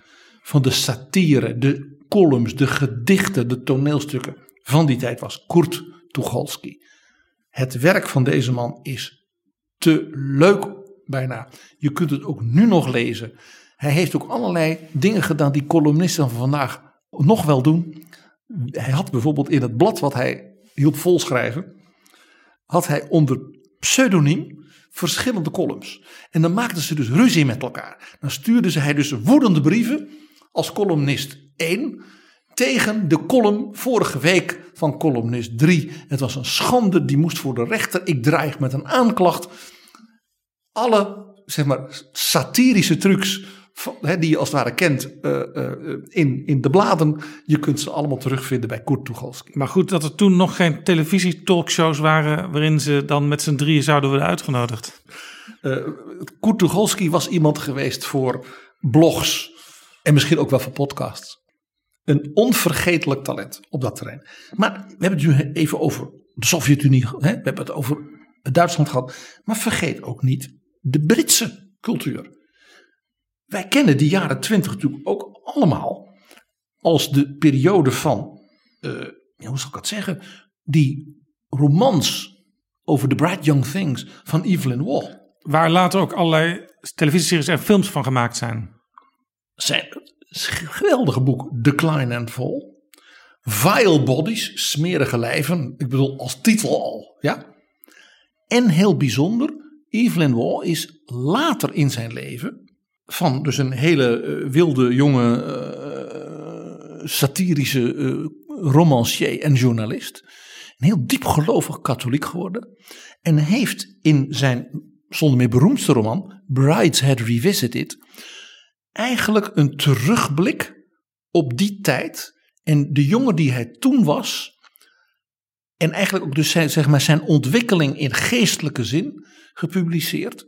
van de satire, de columns, de gedichten, de toneelstukken van die tijd was Kurt Tucholsky. Het werk van deze man is te leuk bijna. Je kunt het ook nu nog lezen. Hij heeft ook allerlei dingen gedaan die columnisten van vandaag nog wel doen. Hij had bijvoorbeeld in het blad wat hij hielp volschrijven, had hij onder pseudoniem verschillende columns. En dan maakten ze dus ruzie met elkaar. Dan stuurde ze hij dus woedende brieven als columnist 1 tegen de column vorige week van columnist 3. Het was een schande, die moest voor de rechter. Ik dreig met een aanklacht. Alle zeg maar, satirische trucs van, hè, die je als het ware kent eh, eh, in, in de bladen. Je kunt ze allemaal terugvinden bij Kurt Tucholsky. Maar goed, dat er toen nog geen televisietalkshows waren waarin ze dan met z'n drieën zouden worden uitgenodigd. Uh, Kurt Tucholsky was iemand geweest voor blogs en misschien ook wel voor podcasts. Een onvergetelijk talent op dat terrein. Maar we hebben het nu even over de Sovjet-Unie, we hebben het over Duitsland gehad. Maar vergeet ook niet de Britse cultuur. Wij kennen die jaren twintig natuurlijk ook allemaal als de periode van, uh, hoe zal ik dat zeggen, die romans over the bright young things van Evelyn Waugh. Waar later ook allerlei televisieseries en films van gemaakt zijn. Zijn geweldige boek Decline and Fall. Vile Bodies, smerige lijven. Ik bedoel, als titel al. Ja? En heel bijzonder, Evelyn Waugh is later in zijn leven van dus een hele uh, wilde jonge uh, satirische uh, romancier en journalist. Een heel diepgelovig katholiek geworden. En heeft in zijn zonder meer beroemdste roman, Brideshead Revisited, eigenlijk een terugblik op die tijd en de jongen die hij toen was. En eigenlijk ook dus zijn, zeg maar, zijn ontwikkeling in geestelijke zin gepubliceerd.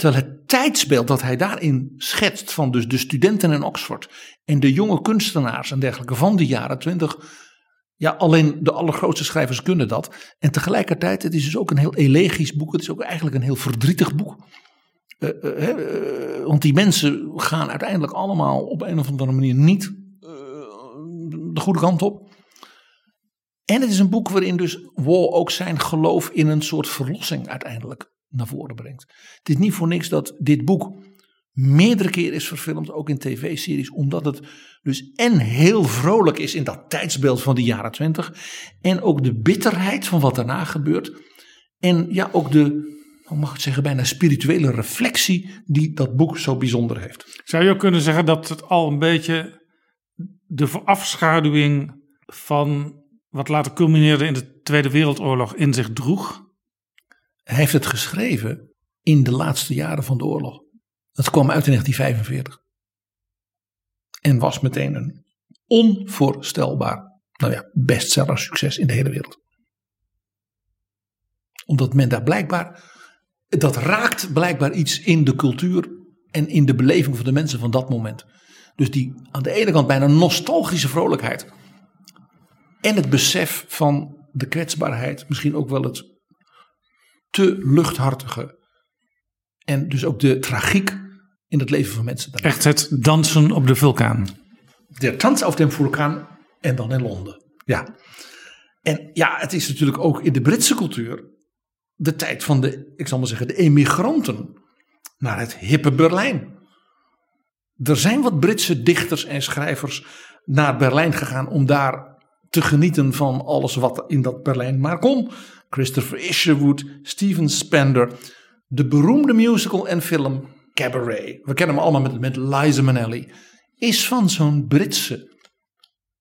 Terwijl het tijdsbeeld dat hij daarin schetst van dus de studenten in Oxford en de jonge kunstenaars en dergelijke van de jaren twintig. Ja, alleen de allergrootste schrijvers kunnen dat. En tegelijkertijd, het is dus ook een heel elegisch boek. Het is ook eigenlijk een heel verdrietig boek. Uh, uh, uh, want die mensen gaan uiteindelijk allemaal op een of andere manier niet de goede kant op. En het is een boek waarin dus Wall ook zijn geloof in een soort verlossing uiteindelijk naar voren brengt. Het is niet voor niks dat dit boek meerdere keren is verfilmd, ook in tv-series, omdat het dus en heel vrolijk is in dat tijdsbeeld van de jaren twintig, en ook de bitterheid van wat daarna gebeurt, en ja, ook de, hoe mag ik zeggen, bijna spirituele reflectie die dat boek zo bijzonder heeft. Zou je ook kunnen zeggen dat het al een beetje de verafschaduwing van wat later culmineerde in de Tweede Wereldoorlog in zich droeg? Hij heeft het geschreven in de laatste jaren van de oorlog. Dat kwam uit in 1945. En was meteen een onvoorstelbaar, nou ja, bestseller succes in de hele wereld. Omdat men daar blijkbaar, dat raakt blijkbaar iets in de cultuur en in de beleving van de mensen van dat moment. Dus die aan de ene kant bijna nostalgische vrolijkheid. En het besef van de kwetsbaarheid, misschien ook wel het te luchthartige. En dus ook de tragiek in het leven van mensen. Echt het dansen op de vulkaan. De dans op de vulkaan en dan in Londen. Ja. En ja, het is natuurlijk ook in de Britse cultuur de tijd van de, ik zal maar zeggen, de emigranten naar het hippe Berlijn. Er zijn wat Britse dichters en schrijvers naar Berlijn gegaan om daar te genieten van alles wat in dat Berlijn maar kon. Christopher Isherwood, Steven Spender, de beroemde musical en film Cabaret. We kennen hem allemaal met, met Liza Minnelli. Is van zo'n Britse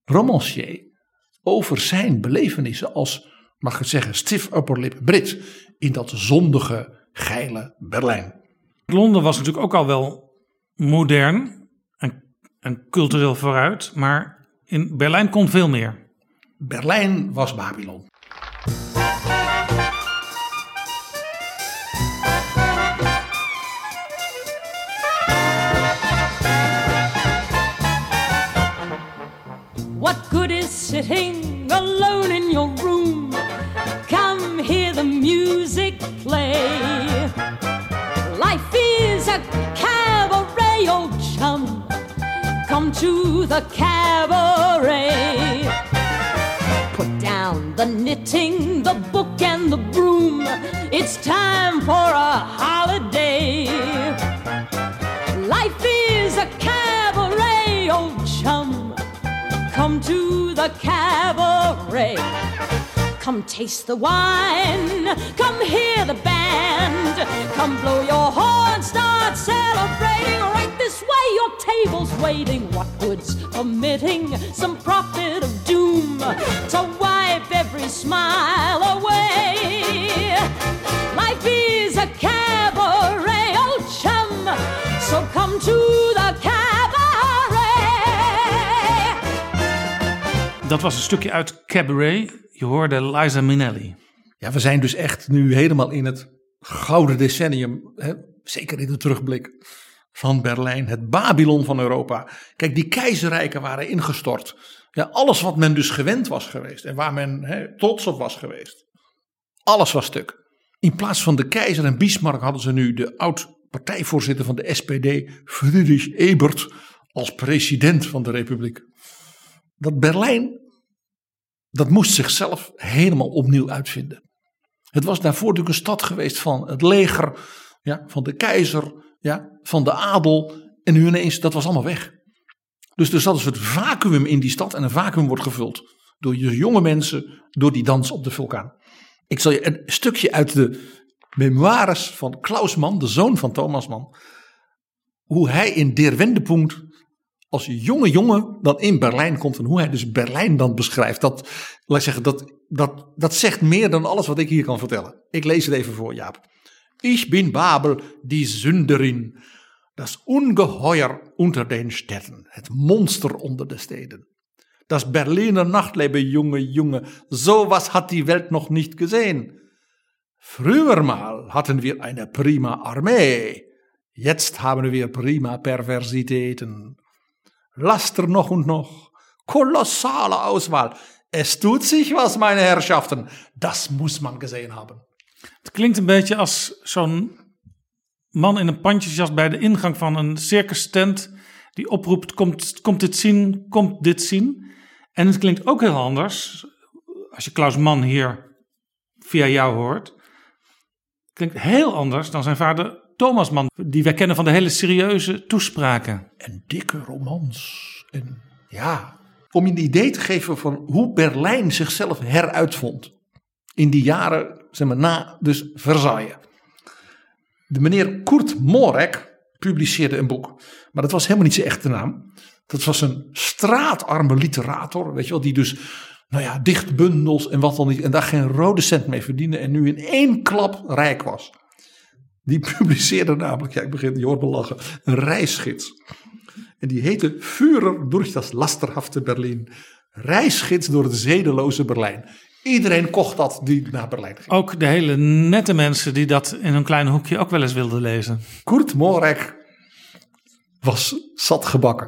romancier over zijn belevenissen als, mag ik het zeggen, stiff upper lip Brit in dat zondige, geile Berlijn. Londen was natuurlijk ook al wel modern en, en cultureel vooruit, maar in Berlijn kon veel meer. Berlijn was Babylon. What good is sitting alone in your room? Come hear the music play. Life is a cabaret, old chum. Come to the cabaret. Put down the knitting, the book, and the broom. It's time for a holiday. Life is a cabaret, old chum. Come to the cabaret. Come taste the wine. Come hear the band. Come blow your horn. Start celebrating. Right this way, your table's waiting. What good's omitting some prophet of doom to wipe every smile away? Life is a cabaret, old chum. So come to the cabaret. Dat was een stukje uit Cabaret. Je hoorde Liza Minnelli. Ja, we zijn dus echt nu helemaal in het gouden decennium, hè, zeker in de terugblik van Berlijn, het Babylon van Europa. Kijk, die keizerrijken waren ingestort. Ja, alles wat men dus gewend was geweest en waar men hè, trots op was geweest. Alles was stuk. In plaats van de keizer en Bismarck hadden ze nu de oud-partijvoorzitter van de SPD, Friedrich Ebert, als president van de republiek. Dat Berlijn, dat moest zichzelf helemaal opnieuw uitvinden. Het was daarvoor natuurlijk een stad geweest van het leger, ja, van de keizer, ja, van de adel. En nu ineens, dat was allemaal weg. Dus er zat een soort vacuüm in die stad en een vacuüm wordt gevuld door je jonge mensen, door die dans op de vulkaan. Ik zal je een stukje uit de memoires van Klaus Mann, de zoon van Thomas Mann, hoe hij in Der Wendepunkt als jonge jongen dan in Berlijn komt en hoe hij dus Berlijn dan beschrijft. Dat, laat ik zeggen, dat, dat, dat zegt meer dan alles wat ik hier kan vertellen. Ik lees het even voor, Jaap. Ich bin Babel, die Sünderin, das Ungeheuer unter den Städten, het monster onder de steden. Das Berliner Nachtleben, Junge, Junge, sowas hat die Welt noch nicht gesehen. Früher mal hatten wir eine prima Armee, jetzt haben wir prima Perversitäten. Laster noch und noch, kolossale Auswahl. Es tut sich was, meine Herrschaften. Das muss man gesehen haben. Het klinkt een beetje als zo'n man in een pandjesjas bij de ingang van een circus tent. Die oproept, komt, komt dit zien, komt dit zien. En het klinkt ook heel anders. Als je Klaus Mann hier via jou hoort. Klinkt heel anders dan zijn vader Thomas Mann. Die wij kennen van de hele serieuze toespraken. En dikke romans. En ja, om je een idee te geven van hoe Berlijn zichzelf heruitvond. In die jaren, zeg maar, na dus Versailles. De meneer Kurt Morek publiceerde een boek. Maar dat was helemaal niet zijn echte naam. Dat was een straatarme literator. Weet je wel, die dus, nou ja, dichtbundels en wat dan niet. En daar geen rode cent mee verdiende. En nu in één klap rijk was. Die publiceerde namelijk, ja, ik begin, je hoort me lachen, een reisgids. En die heette Führer durch das lasterhafte Berlin. Reisgids door het zedeloze Berlijn. Iedereen kocht dat die naar Berlijn ging. Ook de hele nette mensen die dat in een klein hoekje ook wel eens wilden lezen. Kurt Morek was zat gebakken.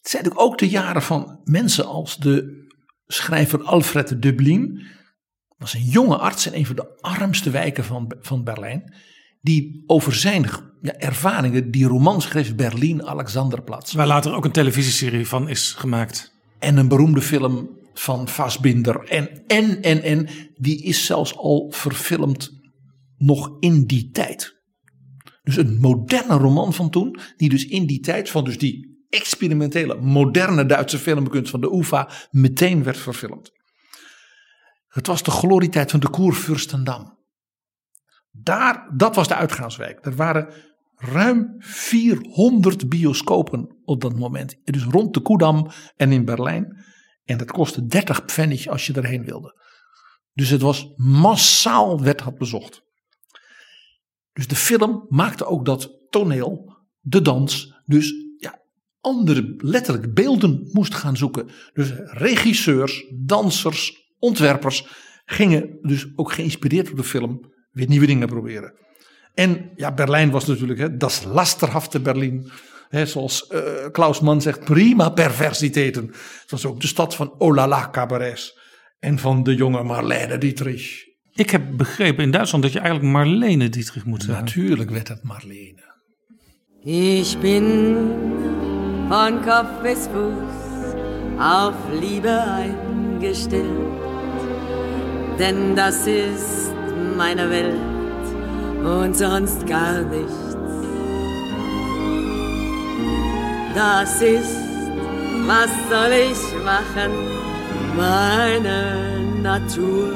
Het zijn natuurlijk ook de jaren van mensen als de schrijver Alfred Dublin. Was een jonge arts in een van de armste wijken van, van Berlijn. Die over zijn ja, ervaringen die roman schreef Berlin Alexanderplatz. Waar later ook een televisieserie van is gemaakt. En een beroemde film van Fassbinder. En, en, en, en, die is zelfs al verfilmd nog in die tijd. Dus een moderne roman van toen, die dus in die tijd van dus die experimentele, moderne Duitse filmkunst van de UFA meteen werd verfilmd. Het was de glorietijd van de Koerfürstendam. Daar, dat was de uitgaanswijk. Er waren ruim 400 bioscopen op dat moment. Dus rond de Koedam en in Berlijn. En dat kostte 30 pfennig als je erheen wilde. Dus het was massaal werd dat bezocht. Dus de film maakte ook dat toneel, de dans, dus ja, andere letterlijk beelden moest gaan zoeken. Dus regisseurs, dansers, ontwerpers gingen dus ook geïnspireerd door de film weer nieuwe dingen proberen. En ja, Berlijn was natuurlijk hè, dat lasterhafte Berlin. Hè, zoals uh, Klaus Mann zegt, prima perversiteiten. Het was ook de stad van Olala cabarets. En van de jonge Marlene Dietrich. Ik heb begrepen in Duitsland dat je eigenlijk Marlene Dietrich moet zeggen. Natuurlijk werd het Marlene. Ich bin von Kopf bis Fuß auf Liebe eingestellt, denn das ist meine Welt und sonst gar nichts. Das ist, was soll ich machen, meine Natur.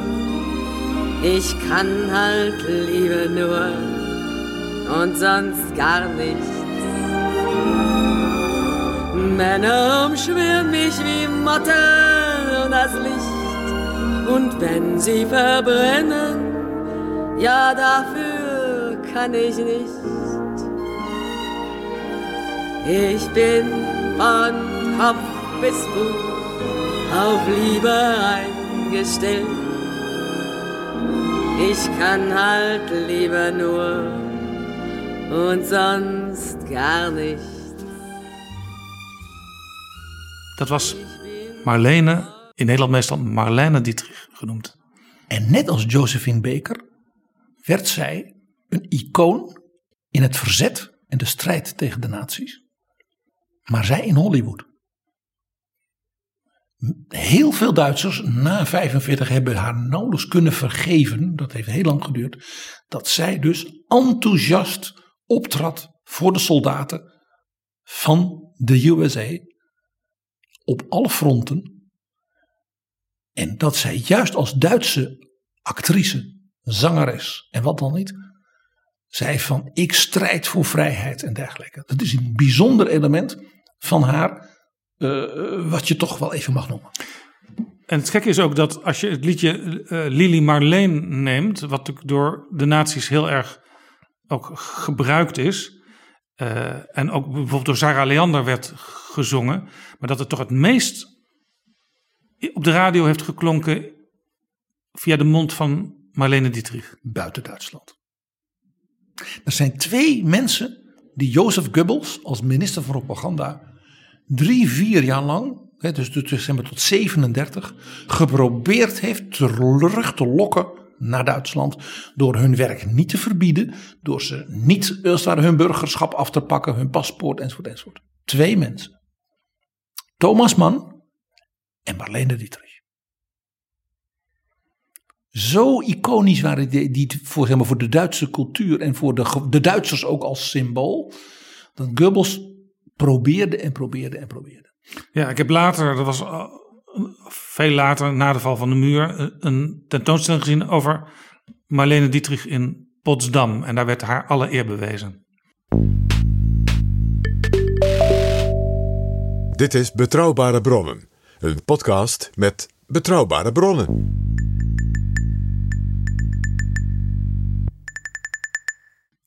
Ich kann halt Liebe nur und sonst gar nichts. Männer umschwirren mich wie Motten und das Licht. Und wenn sie verbrennen, ja dafür kann ich nicht. Ich bin von Kopf bis Fuß auf Liebe eingestellt. Ich kann halt lieber nur und sonst gar nicht. Dat was Marlene, in Nederland meestal Marlene Dietrich genoemd. En net als Josephine Baker werd zij een icoon in het verzet en de strijd tegen de nazi's. Maar zij in Hollywood. Heel veel Duitsers na 45 hebben haar nauwelijks kunnen vergeven, dat heeft heel lang geduurd, dat zij dus enthousiast optrad voor de soldaten van de USA op alle fronten. En dat zij juist als Duitse actrice, zangeres en wat dan niet, zei van ik strijd voor vrijheid en dergelijke. Dat is een bijzonder element van haar, uh, wat je toch wel even mag noemen. En het gekke is ook dat als je het liedje uh, Lili Marleen neemt, wat door de nazi's heel erg ook gebruikt is, en ook bijvoorbeeld door Sarah Leander werd gezongen, maar dat het toch het meest op de radio heeft geklonken via de mond van Marlene Dietrich. Buiten Duitsland. Er zijn twee mensen die Jozef Goebbels als minister van propaganda drie, vier jaar lang, dus zeg maar tot 37, geprobeerd heeft terug te lokken naar Duitsland. Door hun werk niet te verbieden, door ze niet hun burgerschap af te pakken, hun paspoort enzovoort enzovoort. Twee mensen. Thomas Mann en Marlene Dietrich. Zo iconisch waren die, die voor, zeg maar, voor de Duitse cultuur en voor de, de Duitsers ook als symbool. Dat Goebbels probeerde en probeerde en probeerde. Ja, ik heb later, dat was uh, veel later na de val van de muur, een tentoonstelling gezien over Marlene Dietrich in Potsdam. En daar werd haar alle eer bewezen. Dit is Betrouwbare Bronnen, een podcast met betrouwbare bronnen.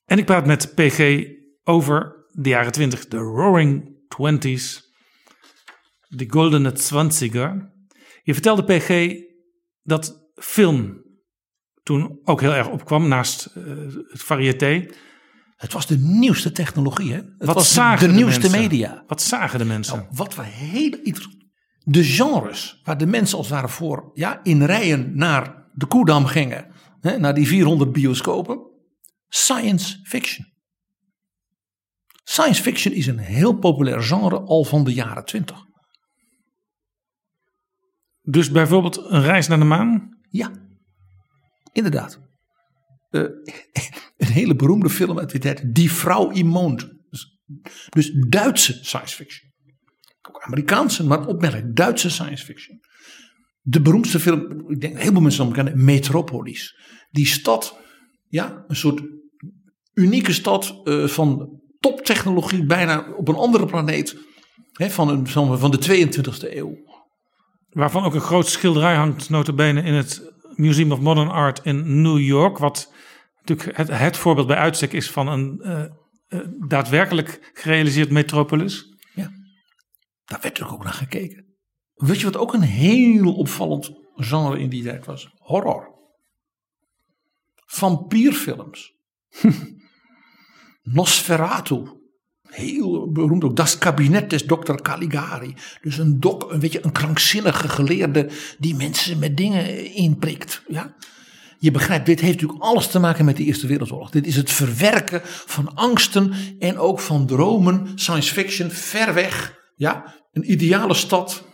En ik praat met PG over de jaren 20, de Roaring Twenties, de Goldene Zwanziger. Je vertelde PG dat film toen ook heel erg opkwam naast uh, het variété. Het was de nieuwste technologie, hè? Het wat was zagen de, de nieuwste mensen? media. Wat zagen de mensen? Nou, wat we heel de genres waar de mensen als het ware voor ja, in rijen naar de Koedam gingen, hè, naar die 400 bioscopen. Science fiction. Science fiction is een heel populair genre al van de jaren 20. Dus bijvoorbeeld een reis naar de maan? Ja, inderdaad. Uh, een hele beroemde film uit die tijd, Die Vrouw im Mond. Dus Duitse science fiction. Amerikaanse, maar opmerkelijk Duitse science fiction. De beroemdste film, ik denk heel veel mensen kennen, Metropolis. Die stad, ja, een soort unieke stad uh, van toptechnologie, bijna op een andere planeet. Hè, van, een, van, de 22e eeuw. Waarvan ook een groot schilderij hangt, notabene in het Museum of Modern Art in New York. Wat natuurlijk het, het voorbeeld bij uitstek is van een uh, uh, daadwerkelijk gerealiseerd metropolis. Daar werd er ook naar gekeken. Weet je wat ook een heel opvallend genre in die tijd was? Horror. Vampierfilms. Nosferatu. Heel beroemd ook. Das kabinet des Dr. Caligari. Dus een, dok, een, beetje een krankzinnige geleerde die mensen met dingen inprikt. Ja? Je begrijpt, dit heeft natuurlijk alles te maken met de Eerste Wereldoorlog. Dit is het verwerken van angsten en ook van dromen, science fiction, ver weg. Ja, een ideale stad.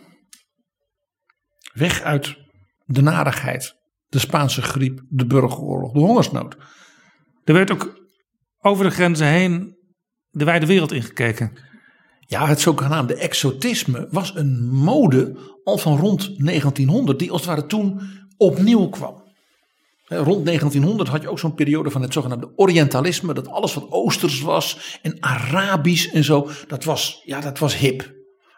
Weg uit de narigheid, de Spaanse griep, de burgeroorlog, de hongersnood. Er werd ook over de grenzen heen de wijde wereld ingekeken. Ja, het zogenaamde exotisme was een mode al van rond 1900, die als het ware toen opnieuw kwam. Rond 1900 had je ook zo'n periode van het zogenaamde Orientalisme, dat alles wat Oosters was en Arabisch en zo, dat was, ja, dat was hip.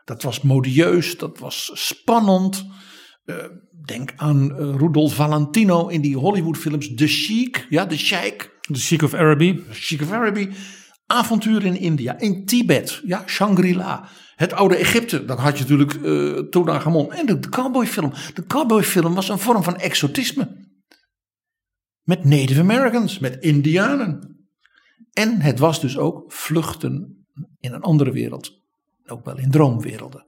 Dat was modieus, dat was spannend. Uh, denk aan uh, Rudolf Valentino in die Hollywoodfilms The Chic, ja, The Sheik. The Sheik of Araby. The Sheik of Araby. avontuur in India, in Tibet, ja, Shangri-La. Het oude Egypte, dan had je natuurlijk uh, Tutankhamon. En de, de cowboyfilm. De cowboyfilm was een vorm van exotisme. Met Native Americans, met Indianen. En het was dus ook vluchten in een andere wereld. Ook wel in droomwerelden.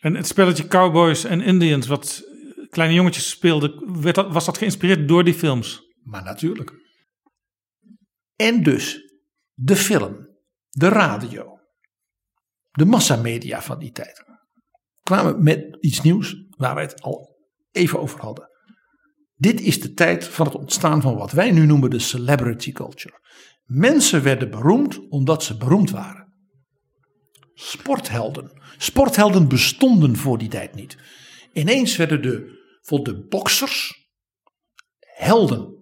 En het spelletje Cowboys en Indians, wat kleine jongetjes speelden, werd dat, was dat geïnspireerd door die films? Maar natuurlijk. En dus de film, de radio, de massamedia van die tijd kwamen met iets nieuws waar wij het al even over hadden. Dit is de tijd van het ontstaan van wat wij nu noemen de celebrity culture. Mensen werden beroemd omdat ze beroemd waren. Sporthelden. Sporthelden bestonden voor die tijd niet. Ineens werden de, de boxers helden.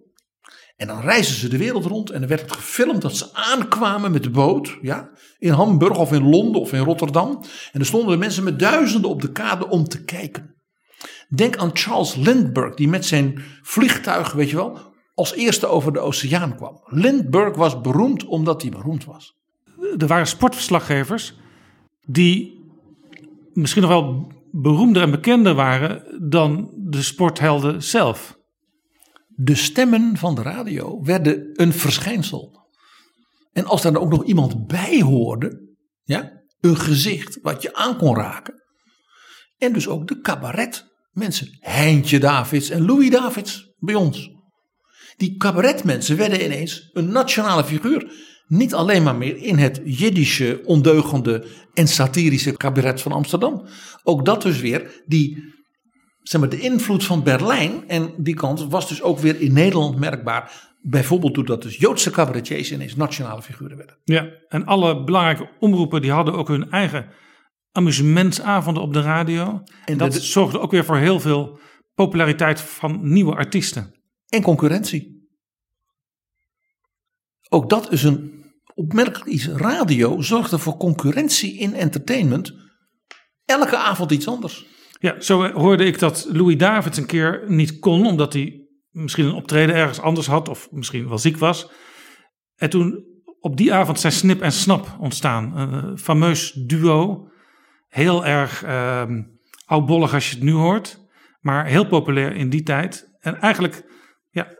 En dan reisden ze de wereld rond en er werd het gefilmd dat ze aankwamen met de boot. Ja, in Hamburg of in Londen of in Rotterdam. En er stonden mensen met duizenden op de kade om te kijken. Denk aan Charles Lindbergh, die met zijn vliegtuig, weet je wel, als eerste over de oceaan kwam. Lindbergh was beroemd omdat hij beroemd was. Er waren sportverslaggevers die misschien nog wel beroemder en bekender waren dan de sporthelden zelf. De stemmen van de radio werden een verschijnsel. En als daar ook nog iemand bij hoorde, ja, een gezicht wat je aan kon raken. En dus ook de cabaret mensen. Heintje Davids en Louis Davids bij ons. Die cabaretmensen werden ineens een nationale figuur. Niet alleen maar meer in het Jiddische, ondeugende en satirische cabaret van Amsterdam. Ook dat dus weer, die, zeg maar, de invloed van Berlijn en die kant was dus ook weer in Nederland merkbaar. Bijvoorbeeld doordat dus Joodse cabaretiers ineens nationale figuren werden. Ja, en alle belangrijke omroepen die hadden ook hun eigen amusementsavonden op de radio. En dat zorgde ook weer voor heel veel populariteit van nieuwe artiesten. En concurrentie. Ook dat is een opmerkelijk iets. Radio zorgde voor concurrentie in entertainment. Elke avond iets anders. Ja, zo hoorde ik dat Louis Davids een keer niet kon, omdat hij misschien een optreden ergens anders had, of misschien wel ziek was. En toen op die avond zijn Snip en Snap ontstaan. Een fameus duo heel erg uh, oudbollig als je het nu hoort. Maar heel populair in die tijd. En eigenlijk ja,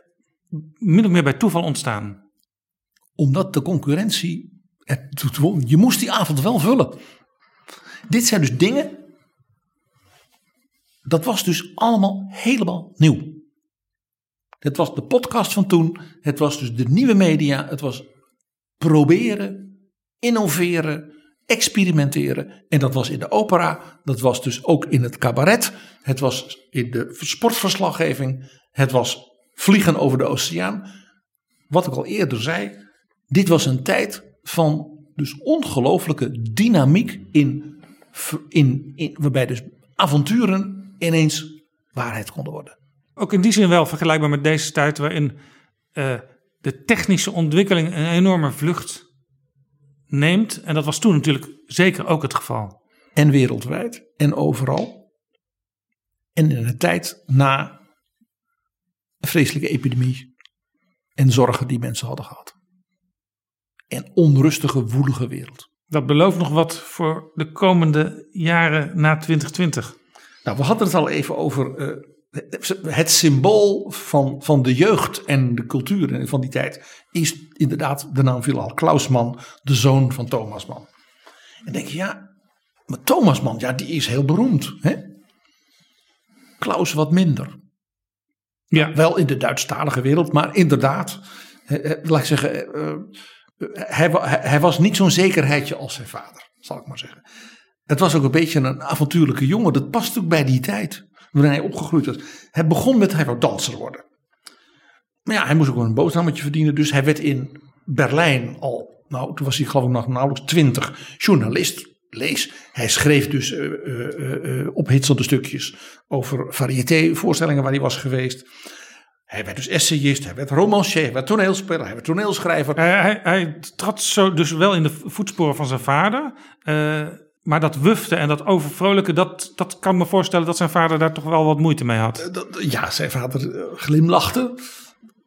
min of meer bij toeval ontstaan. Omdat de concurrentie. Je moest die avond wel vullen. Dit zijn dus dingen. Dat was dus allemaal helemaal nieuw. Het was de podcast van toen. Het was dus de nieuwe media. Het was proberen, innoveren, experimenteren. En dat was in de opera, dat was dus ook in het cabaret, het was in de sportverslaggeving, het was vliegen over de oceaan. Wat ik al eerder zei, dit was een tijd van dus ongelooflijke dynamiek in, in, waarbij dus avonturen ineens waarheid konden worden. Ook in die zin wel vergelijkbaar met deze tijd waarin uh, de technische ontwikkeling een enorme vlucht neemt. En dat was toen natuurlijk zeker ook het geval. En wereldwijd en overal. En in een tijd na een vreselijke epidemie. En zorgen die mensen hadden gehad. En onrustige, woelige wereld. Dat belooft nog wat voor de komende jaren na 2020. Nou, we hadden het al even over uh, het symbool van, van de jeugd en de cultuur van die tijd is inderdaad de naam viel al. Klausman, de zoon van Thomas Mann. En denk je, ja, maar Thomas Mann, ja, die is heel beroemd. Hè? Klaus wat minder. Ja. Wel in de Duitsstalige wereld, maar inderdaad, laat ik zeggen, uh, hij, hij was niet zo'n zekerheidje als zijn vader, zal ik maar zeggen. Het was ook een beetje een avontuurlijke jongen. Dat past ook bij die tijd waarin hij opgegroeid was. Het begon met hij wou danser worden. Maar ja, hij moest ook een boterhammetje verdienen. Dus hij werd in Berlijn al, nou toen was hij geloof ik nog nauwelijks twintig, journalist. Lees, hij schreef dus uh, uh, ophitsende stukjes over variété-voorstellingen waar hij was geweest. Hij werd dus essayist, hij werd romancier, hij werd toneelspeler, hij werd toneelschrijver. Hij, hij, hij trad zo dus wel in de voetsporen van zijn vader. Maar dat wufte en dat overvrolijke, dat, dat kan me voorstellen dat zijn vader daar toch wel wat moeite mee had. Ja, zijn vader glimlachte.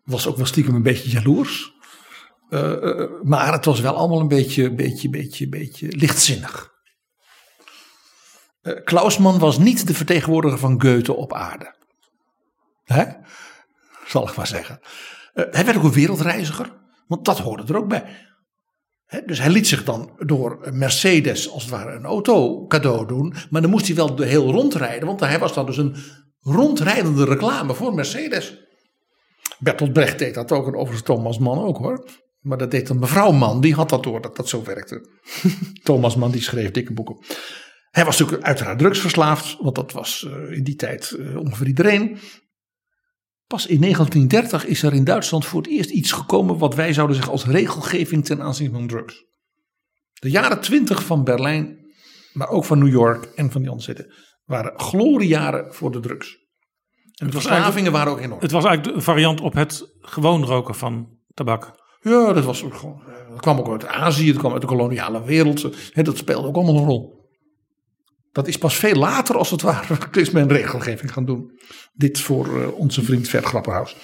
Was ook wel stiekem een beetje jaloers. Eh, eh, maar het was wel allemaal een beetje, beetje, beetje, beetje lichtzinnig. Eh, Klausman was niet de vertegenwoordiger van Goethe op aarde. Hè? Zal ik maar zeggen. Eh, hij werd ook een wereldreiziger, want dat hoorde er ook bij. Dus hij liet zich dan door Mercedes als het ware een auto cadeau doen. Maar dan moest hij wel heel rondrijden, want hij was dan dus een rondrijdende reclame voor Mercedes. Bertolt Brecht deed dat ook en overigens Thomas Mann ook hoor. Maar dat deed een mevrouw Mann, die had dat door dat dat zo werkte. Thomas Mann die schreef dikke boeken. Hij was natuurlijk uiteraard drugsverslaafd, want dat was eh, in die tijd eh, ongeveer iedereen. Pas in 1930 is er in Duitsland voor het eerst iets gekomen wat wij zouden zeggen als regelgeving ten aanzien van drugs. De jaren 20 van Berlijn, maar ook van New York en van die andere steden, waren gloriejaren voor de drugs. En de verslavingen waren ook enorm. Het was eigenlijk een variant op het gewoon roken van tabak. Ja, dat, was ook gewoon, eh, dat kwam ook uit Azië, dat kwam uit de koloniale wereld. Hè, dat speelde ook allemaal een rol. Dat is pas veel later, als het ware, is men regelgeving gaan doen. Dit voor eh, onze vriend Ver Grapperhaus.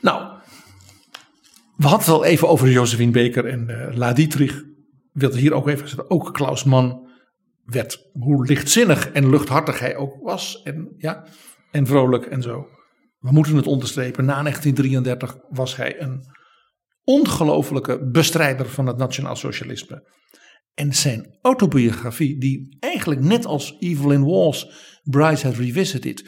Nou, we hadden het al even over Josephine Baker en eh La Dietrich. Wilde hier ook even zeggen, ook Klaus Mann werd, hoe lichtzinnig en luchthartig hij ook was. En, ja, en vrolijk en zo. We moeten het onderstrepen, na 1933 was hij een ongelofelijke bestrijder van het nationaal socialisme. En zijn autobiografie, die eigenlijk net als Evelyn Bryce had revisited,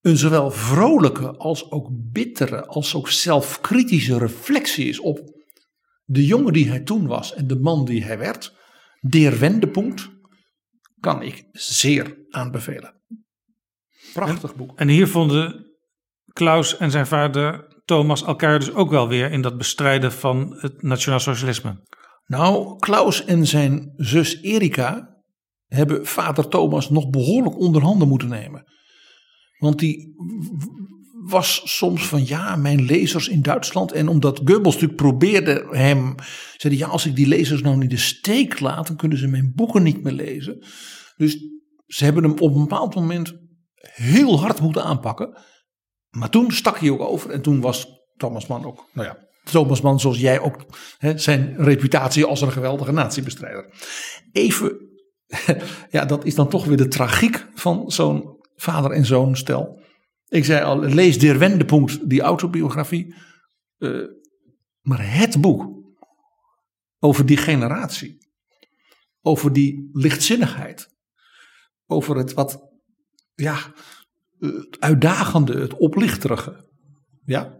een zowel vrolijke als ook bittere, als ook zelfkritische reflectie is op de jongen die hij toen was en de man die hij werd. Der Wendepunkt kan ik zeer aanbevelen. Prachtig boek. En hier vonden Klaus en zijn vader Thomas elkaar dus ook wel weer in dat bestrijden van het nationaal socialisme. Nou, Klaus en zijn zus Erika hebben vader Thomas nog behoorlijk onder handen moeten nemen. Want die was soms van ja, mijn lezers in Duitsland. En omdat Goebbels natuurlijk probeerde hem, zei ja, als ik die lezers nou niet de steek laat, dan kunnen ze mijn boeken niet meer lezen. Dus ze hebben hem op een bepaald moment heel hard moeten aanpakken. Maar toen stak hij ook over en toen was Thomas Mann ook, nou ja, Thomas Mann zoals jij ook, hè, zijn reputatie als een geweldige natiebestrijder. Even, ja, dat is dan toch weer de tragiek van zo'n vader en zoon stel. Ik zei al, lees Der Wendepunkt, die autobiografie. eh, maar het boek over die generatie, over die lichtzinnigheid, over het wat, ja, uitdagende, het oplichterige, ja,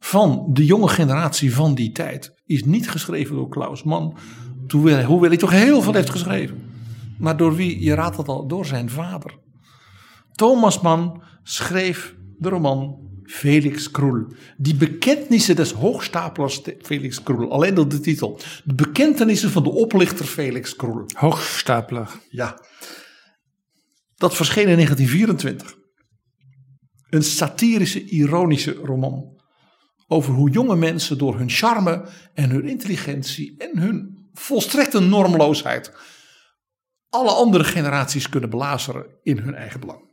van de jonge generatie van die tijd, is niet geschreven door Klaus Mann, hoewel, hij toch heel veel heeft geschreven. Maar door wie, je raadt het al, door zijn vader. Thomas Mann schreef de roman Felix Kroel. Die bekentenissen des hoogstapelers Felix Kroel. Alleen door de titel. De bekentenissen van de oplichter Felix Kroel. Hoogstapeler. Ja. Dat verscheen in 1924. Een satirische, ironische roman. Over hoe jonge mensen door hun charme en hun intelligentie en hun volstrekte normloosheid alle andere generaties kunnen belazeren in hun eigen belang.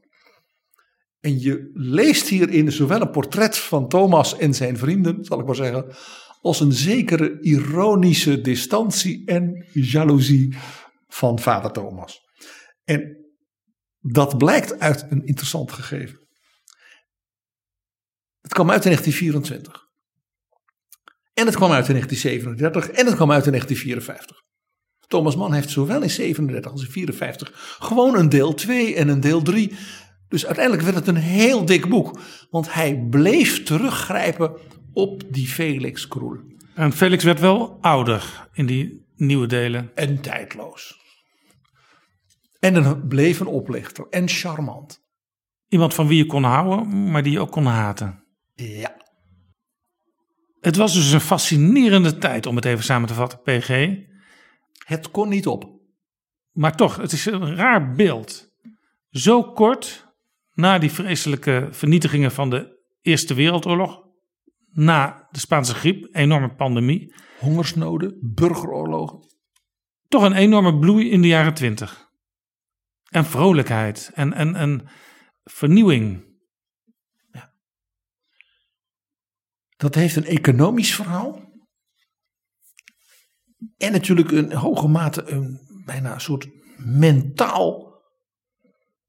En je leest hierin zowel een portret van Thomas en zijn vrienden, zal ik maar zeggen, als een zekere ironische distantie en jaloezie van vader Thomas. En dat blijkt uit een interessant gegeven. Het kwam uit in 1924. En het kwam uit in 1937 en het kwam uit in 1954. Thomas Mann heeft zowel in 37 als in 54 gewoon een deel 2 en een deel 3. Dus uiteindelijk werd het een heel dik boek. Want hij bleef teruggrijpen op die Felix Kroel. En Felix werd wel ouder in die nieuwe delen. En tijdloos. En een, bleef een oplichter. En charmant. Iemand van wie je kon houden, maar die je ook kon haten. Ja. Het was dus een fascinerende tijd om het even samen te vatten, PG. Het kon niet op. Maar toch, het is een raar beeld. Zo kort na die vreselijke vernietigingen van de Eerste Wereldoorlog, na de Spaanse griep, enorme pandemie. Hongersnoden, burgeroorlogen. Toch een enorme bloei in de jaren twintig. En vrolijkheid en, en, en vernieuwing. Dat heeft een economisch verhaal. En natuurlijk een hoge mate een bijna soort mentaal,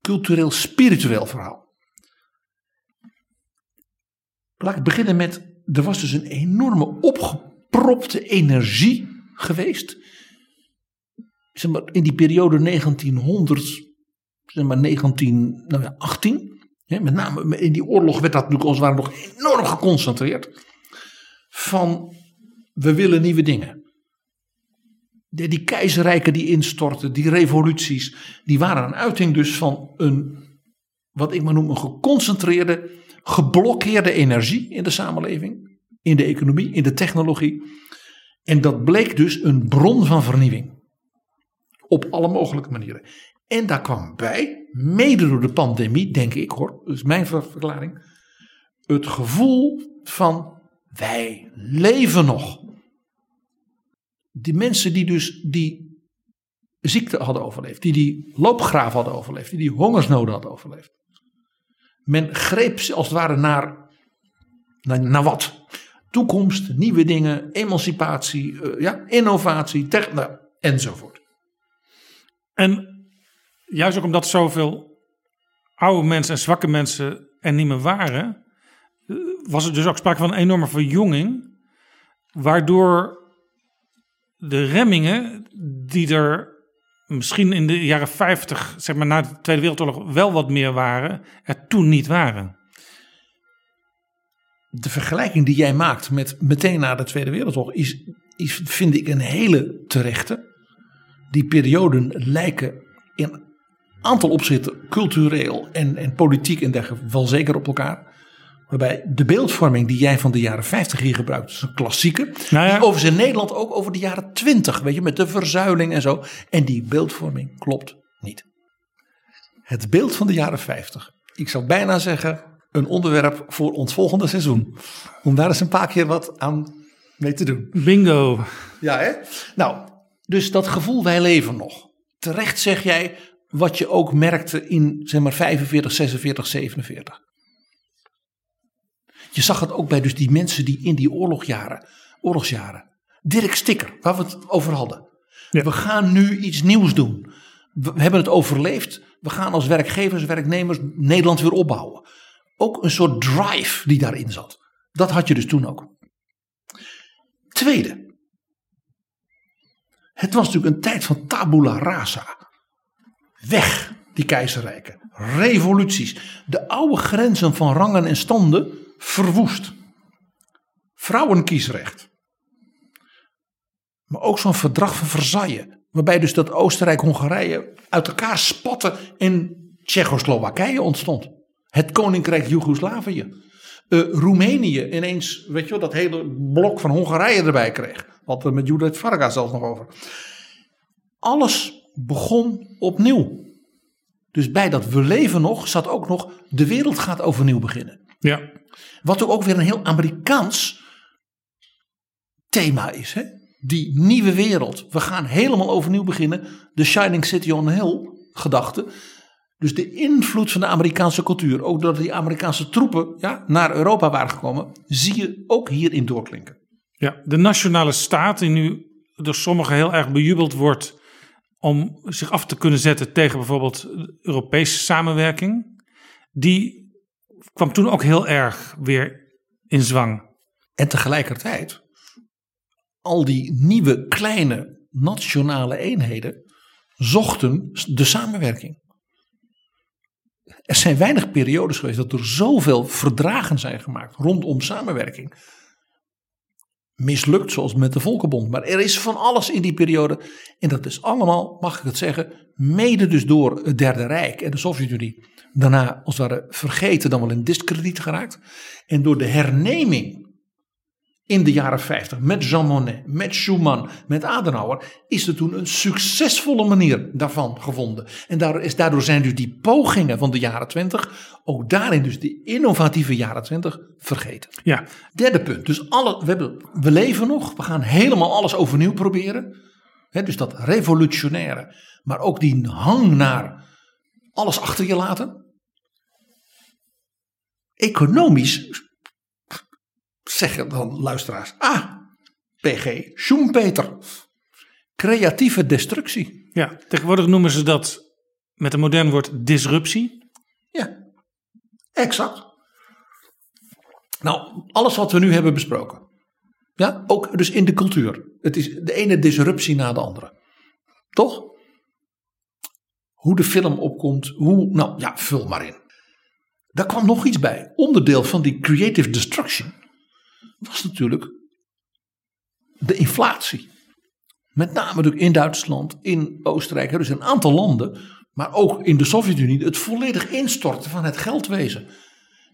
cultureel, spiritueel verhaal. Laat ik beginnen met, er was dus een enorme opgepropte energie geweest. Zeg maar, in die periode 1900, zeg maar 1918. Nou Hè, met name in die oorlog werd dat natuurlijk als het ware nog enorm geconcentreerd. Van we willen nieuwe dingen. Die, die keizerrijken die instortten, die revoluties, die waren een uiting dus van een, wat ik maar noem, een geconcentreerde, geblokkeerde energie in de samenleving, in de economie, in de technologie. En dat bleek dus een bron van vernieuwing. Op alle mogelijke manieren. En daar kwam bij, mede door de pandemie, denk ik hoor, is mijn verklaring, het gevoel van wij leven nog. Die mensen die dus die ziekte hadden overleefd, die die loopgraaf hadden overleefd, die die hongersnoden hadden overleefd. Men greep als het ware naar, naar, wat? Toekomst, nieuwe dingen, emancipatie, uh, ja, innovatie, techno, enzovoort. En juist ook omdat zoveel oude mensen en zwakke mensen er niet meer waren, was er dus ook sprake van een enorme verjonging, waardoor de remmingen die er misschien in de jaren 50, zeg maar na de Tweede Wereldoorlog, wel wat meer waren, er toen niet waren. De vergelijking die jij maakt met meteen na de Tweede Wereldoorlog is, is vind ik een hele terechte. Die perioden lijken in aantal opzichten cultureel en, en politiek en dergelijke wel zeker op elkaar. Waarbij de beeldvorming die jij van de jaren 50 hier gebruikt, is een klassieke. Nou ja. Die Overigens in Nederland ook over de jaren 20, weet je, met de verzuiling en zo. En die beeldvorming klopt niet. Het beeld van de jaren 50. Ik zou bijna zeggen, een onderwerp voor ons volgende seizoen. Om daar eens een paar keer wat aan mee te doen. Bingo. Ja, hè? Nou, dus dat gevoel, wij leven nog. Terecht zeg jij, wat je ook merkte in zeg maar 45, 46, 47. Je zag het ook bij dus die mensen die in die oorlogjaren, oorlogsjaren. Dirk Stikker, waar we het over hadden. We gaan nu iets nieuws doen. We hebben het overleefd. We gaan als werkgevers, werknemers Nederland weer opbouwen. Ook een soort drive die daarin zat. Dat had je dus toen ook. Tweede. Het was natuurlijk een tijd van tabula rasa. Weg, die keizerrijken. Revoluties. De oude grenzen van rangen en standen verwoest. Vrouwenkiesrecht. Maar ook zo'n verdrag van Versailles. Waarbij dus dat Oostenrijk-Hongarije uit elkaar spatte en Tsjechoslowakije ontstond. Het Koninkrijk Joegoslavië. Uh, Roemenië ineens, weet je wel, dat hele blok van Hongarije erbij kreeg. Wat we met Judith Varga zelfs nog over. Alles begon opnieuw. Dus bij dat we leven nog zat ook nog de wereld gaat overnieuw beginnen. Ja. Wat ook weer een heel Amerikaans thema is. Hè? Die nieuwe wereld. We gaan helemaal overnieuw beginnen. De Shining City on a Hill gedachte. Dus de invloed van de Amerikaanse cultuur. Ook doordat die Amerikaanse troepen ja, naar Europa waren gekomen. Zie je ook hierin doorklinken. Ja, de nationale staat die nu door sommigen heel erg bejubeld wordt om zich af te kunnen zetten tegen bijvoorbeeld Europese samenwerking, die kwam toen ook heel erg weer in zwang. En tegelijkertijd, al die nieuwe kleine nationale eenheden zochten de samenwerking. Er zijn weinig periodes geweest dat er zoveel verdragen zijn gemaakt rondom samenwerking mislukt, zoals met de Volkenbond. Maar er is van alles in die periode. En dat is allemaal, mag ik het zeggen, mede dus door het Derde Rijk en de Sovjet-Unie. Daarna, als het ware, vergeten, dan wel in discrediet geraakt. En door de herneming in de jaren 50 met Jean Monnet, met Schumann, met Adenauer, is er toen een succesvolle manier daarvan gevonden. En daardoor, is, daardoor zijn dus die pogingen van de jaren 20, ook daarin dus die innovatieve jaren 20, vergeten. Ja. Derde punt, dus alle, we, hebben, we leven nog, we gaan helemaal alles overnieuw proberen. He, dus dat revolutionaire, maar ook die hang naar alles achter je laten. Economisch zeggen dan luisteraars. Ah, PG Schumpeter. Creatieve destructie. Ja, tegenwoordig noemen ze dat met een modern woord disruptie. Ja, exact. Nou, alles wat we nu hebben besproken. Ja, ook dus in de cultuur. Het is de ene disruptie na de andere. Toch? Hoe de film opkomt, hoe, nou ja, vul maar in. Daar kwam nog iets bij. Onderdeel van die creative destruction was natuurlijk de inflatie. Met name natuurlijk in Duitsland, in Oostenrijk, dus een aantal landen, maar ook in de Sovjet-Unie, het volledig instorten van het geldwezen.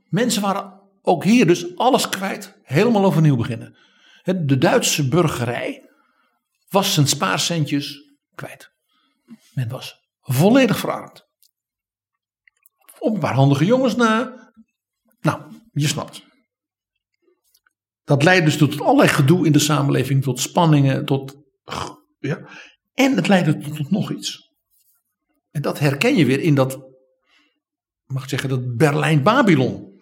Mensen waren ook hier dus alles kwijt, helemaal overnieuw beginnen. De Duitse burgerij was zijn spaarcentjes kwijt. Men was volledig verarmd. Op een paar handige jongens na. Nou, je snapt. Dat leidt dus tot allerlei gedoe in de samenleving, tot spanningen, tot. Ja. En het leidde tot nog iets. En dat herken je weer in dat, mag ik zeggen, dat Berlijn-Babylon.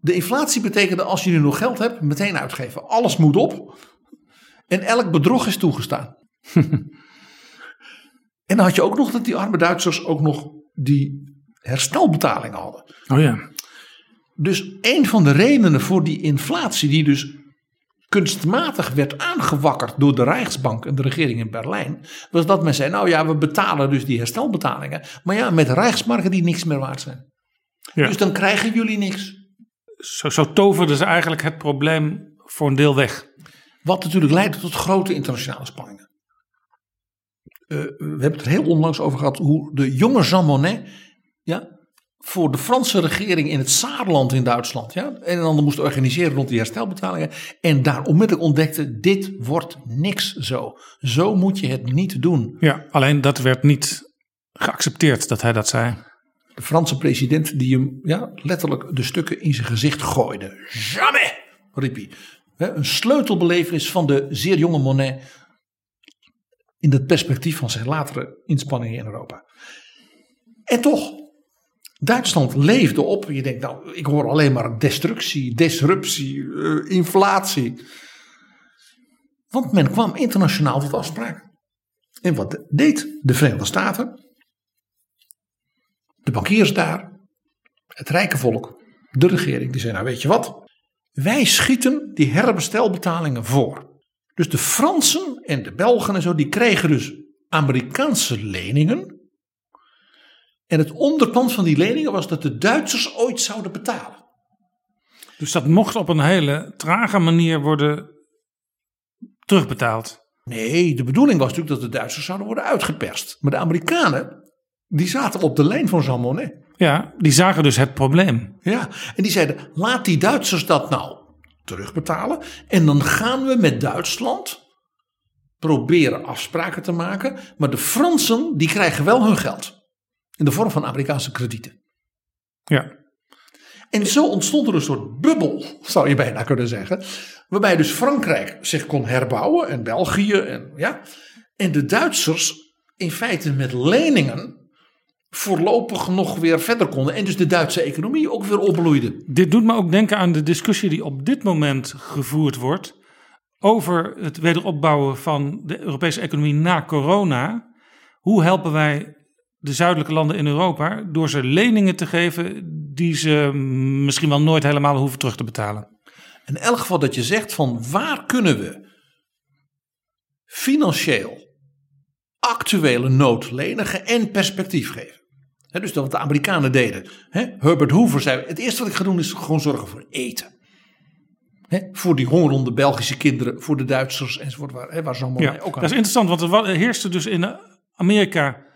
De inflatie betekende als je nu nog geld hebt, meteen uitgeven. Alles moet op. En elk bedrog is toegestaan. en dan had je ook nog dat die arme Duitsers ook nog die herstelbetalingen hadden. Oh ja. Dus een van de redenen voor die inflatie, die dus kunstmatig werd aangewakkerd door de Rijksbank en de regering in Berlijn, was dat men zei: Nou ja, we betalen dus die herstelbetalingen, maar ja, met Rijksmarken die niks meer waard zijn. Ja. Dus dan krijgen jullie niks. Zo, zo toverden ze eigenlijk het probleem voor een deel weg. Wat natuurlijk leidde tot grote internationale spanningen. Eh, we hebben het er heel onlangs over gehad hoe de jonge Jean Monnet ja, voor de Franse regering in het Saarland in Duitsland ja, en ander moest organiseren rond die herstelbetalingen. En daar onmiddellijk ontdekte: dit wordt niks zo. Zo moet je het niet doen. Ja, alleen dat werd niet geaccepteerd dat hij dat zei. De Franse president die hem ja, letterlijk de stukken in zijn gezicht gooide. Jamais, riep hij. Een sleutelbelevenis van de zeer jonge Monet in het perspectief van zijn latere inspanningen in Europa. En toch, Duitsland leefde op. Je denkt, nou, ik hoor alleen maar destructie, disruptie, eh, inflatie. Want men kwam internationaal tot afspraken. En wat deed de Verenigde Staten? De bankiers daar, het rijke volk, de regering, die zei, nou weet je wat? Wij schieten die herbestelbetalingen voor. Dus de Fransen en de Belgen en zo, die kregen dus Amerikaanse leningen. En het onderpand van die leningen was dat de Duitsers ooit zouden betalen. Dus dat mocht op een hele trage manier worden terugbetaald. Nee, de bedoeling was natuurlijk dat de Duitsers zouden worden uitgeperst. Maar de Amerikanen, die zaten op de lijn van Jean Monnet. Ja, die zagen dus het probleem. Ja, en die zeiden: laat die Duitsers dat nou terugbetalen. En dan gaan we met Duitsland proberen afspraken te maken. Maar de Fransen, die krijgen wel hun geld. In de vorm van Amerikaanse kredieten. Ja. En zo ontstond er een soort bubbel, zou je bijna kunnen zeggen. Waarbij dus Frankrijk zich kon herbouwen en België. En, ja, en de Duitsers in feite met leningen voorlopig nog weer verder konden. En dus de Duitse economie ook weer opbloeide. Dit doet me ook denken aan de discussie die op dit moment gevoerd wordt over het wederopbouwen van de Europese economie na corona. Hoe helpen wij de zuidelijke landen in Europa door ze leningen te geven die ze misschien wel nooit helemaal hoeven terug te betalen? In elk geval dat je zegt van waar kunnen we financieel actuele nood lenigen en perspectief geven. Dus dat wat de Amerikanen deden. Herbert Hoover zei, het eerste wat ik ga doen is gewoon zorgen voor eten. Voor die hongerende Belgische kinderen, voor de Duitsers enzovoort. Waar, waar ze allemaal Ja, mee ook aan. dat is interessant, want er heerste dus in Amerika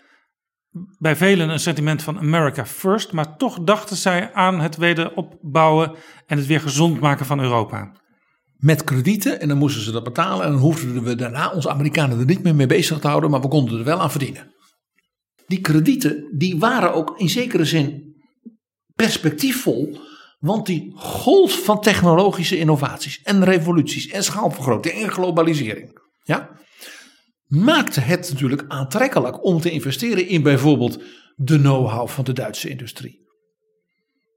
bij velen een sentiment van America first, maar toch dachten zij aan het wederopbouwen en het weer gezond maken van Europa. Met kredieten en dan moesten ze dat betalen. En dan hoefden we daarna ons Amerikanen er niet meer mee bezig te houden. Maar we konden er wel aan verdienen. Die kredieten die waren ook in zekere zin perspectiefvol. Want die golf van technologische innovaties en revoluties en schaalvergroting en globalisering. Ja, maakte het natuurlijk aantrekkelijk om te investeren in bijvoorbeeld de know-how van de Duitse industrie.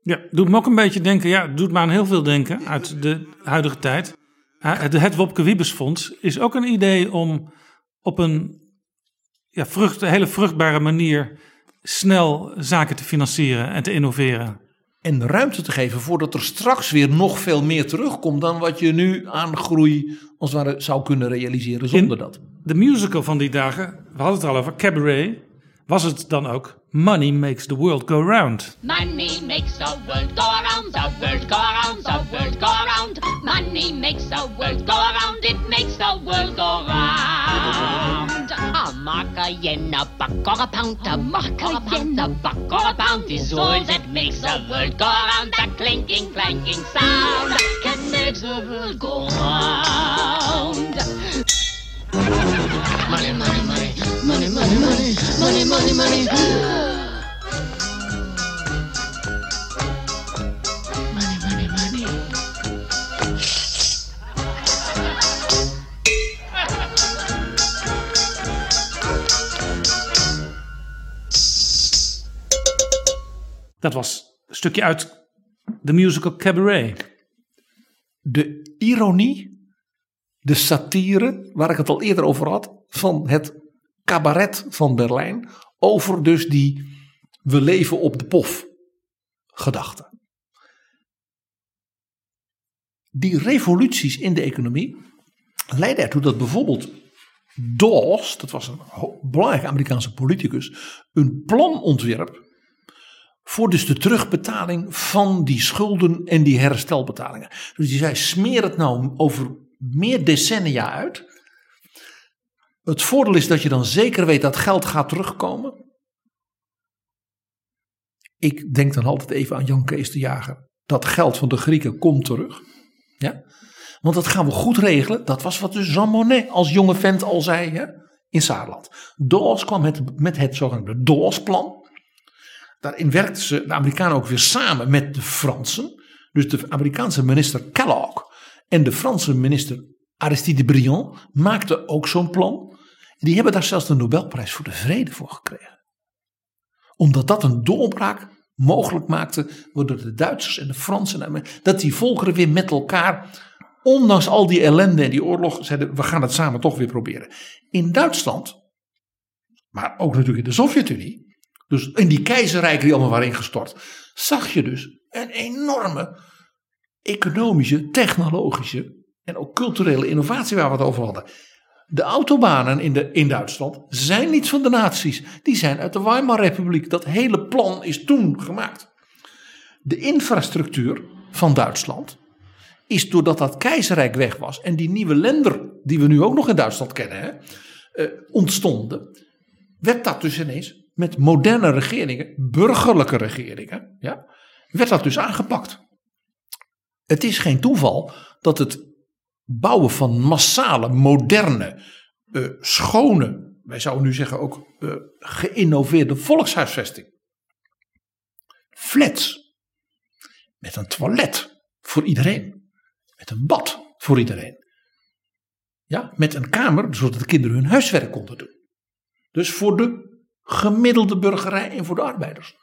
Ja, doet me ook een beetje denken. Ja, doet me aan heel veel denken uit de huidige tijd. Het het Wopke Wiebesfonds is ook een idee om op een ja, vrucht, hele vruchtbare manier snel zaken te financieren en te innoveren. En ruimte te geven voordat er straks weer nog veel meer terugkomt dan wat je nu aan groei als het ware zou kunnen realiseren zonder dat. De musical van die dagen, we hadden het al over, Cabaret, was het dan ook Money Makes the World Go Round. Money makes the world go around, the world go around, the world go around. Money makes the world go around, it makes the world go round. A mark, a yen, a buck or a pound, a mark, a yen, a buck or a pound is all that makes the world go around. That clinking, clanking sound can make the world go round. Money, money, money, money, money, money, money, money, money. Money, Dat was een stukje uit de musical Cabaret. De ironie, de satire, waar ik het al eerder over had, van het cabaret van Berlijn. Over dus die we leven op de pof gedachte. Die revoluties in de economie leidden ertoe dat bijvoorbeeld Dawes, dat was een belangrijke Amerikaanse politicus, een plan ontwierp voor dus de terugbetaling van die schulden en die herstelbetalingen. Dus die zei, smeer het nou over meer decennia uit. Het voordeel is dat je dan zeker weet dat geld gaat terugkomen. Ik denk dan altijd even aan Jan Kees de Jager. Dat geld van de Grieken komt terug. Ja? Want dat gaan we goed regelen. Dat was wat dus Jean Monnet als jonge vent al zei hè, in Saarland. Dawes kwam met, met het zogenaamde Dawes-plan. Daarin werkten ze, de Amerikanen ook weer samen met de Fransen. Dus de Amerikaanse minister Kellogg en de Franse minister Aristide Briand maakten ook zo'n plan. Die hebben daar zelfs de Nobelprijs voor de Vrede voor gekregen. Omdat dat een doorbraak mogelijk maakte, waardoor de Duitsers en de Fransen, en dat die volkeren weer met elkaar, ondanks al die ellende en die oorlog, zeiden: we gaan het samen toch weer proberen. In Duitsland, maar ook natuurlijk in de Sovjet-Unie, dus in die keizerrijken die allemaal waren ingestort, zag je dus een enorme economische, technologische en ook culturele innovatie waar we het over hadden. De autobanen in, de, in Duitsland zijn niet van de nazi's. Die zijn uit de Weimarrepubliek. Dat hele plan is toen gemaakt. De infrastructuur van Duitsland is doordat dat keizerrijk weg was en die nieuwe lender die we nu ook nog in Duitsland kennen hè, eh, ontstonden, werd dat dus ineens met moderne regeringen, burgerlijke regeringen, ja, werd dat dus aangepakt. Het is geen toeval dat het bouwen van massale, moderne, eh, schone, wij zouden nu zeggen ook eh, geïnnoveerde volkshuisvesting. Flats. Met een toilet voor iedereen. Met een bad voor iedereen. Ja, met een kamer zodat de kinderen hun huiswerk konden doen. Dus voor de gemiddelde burgerij en voor de arbeiders.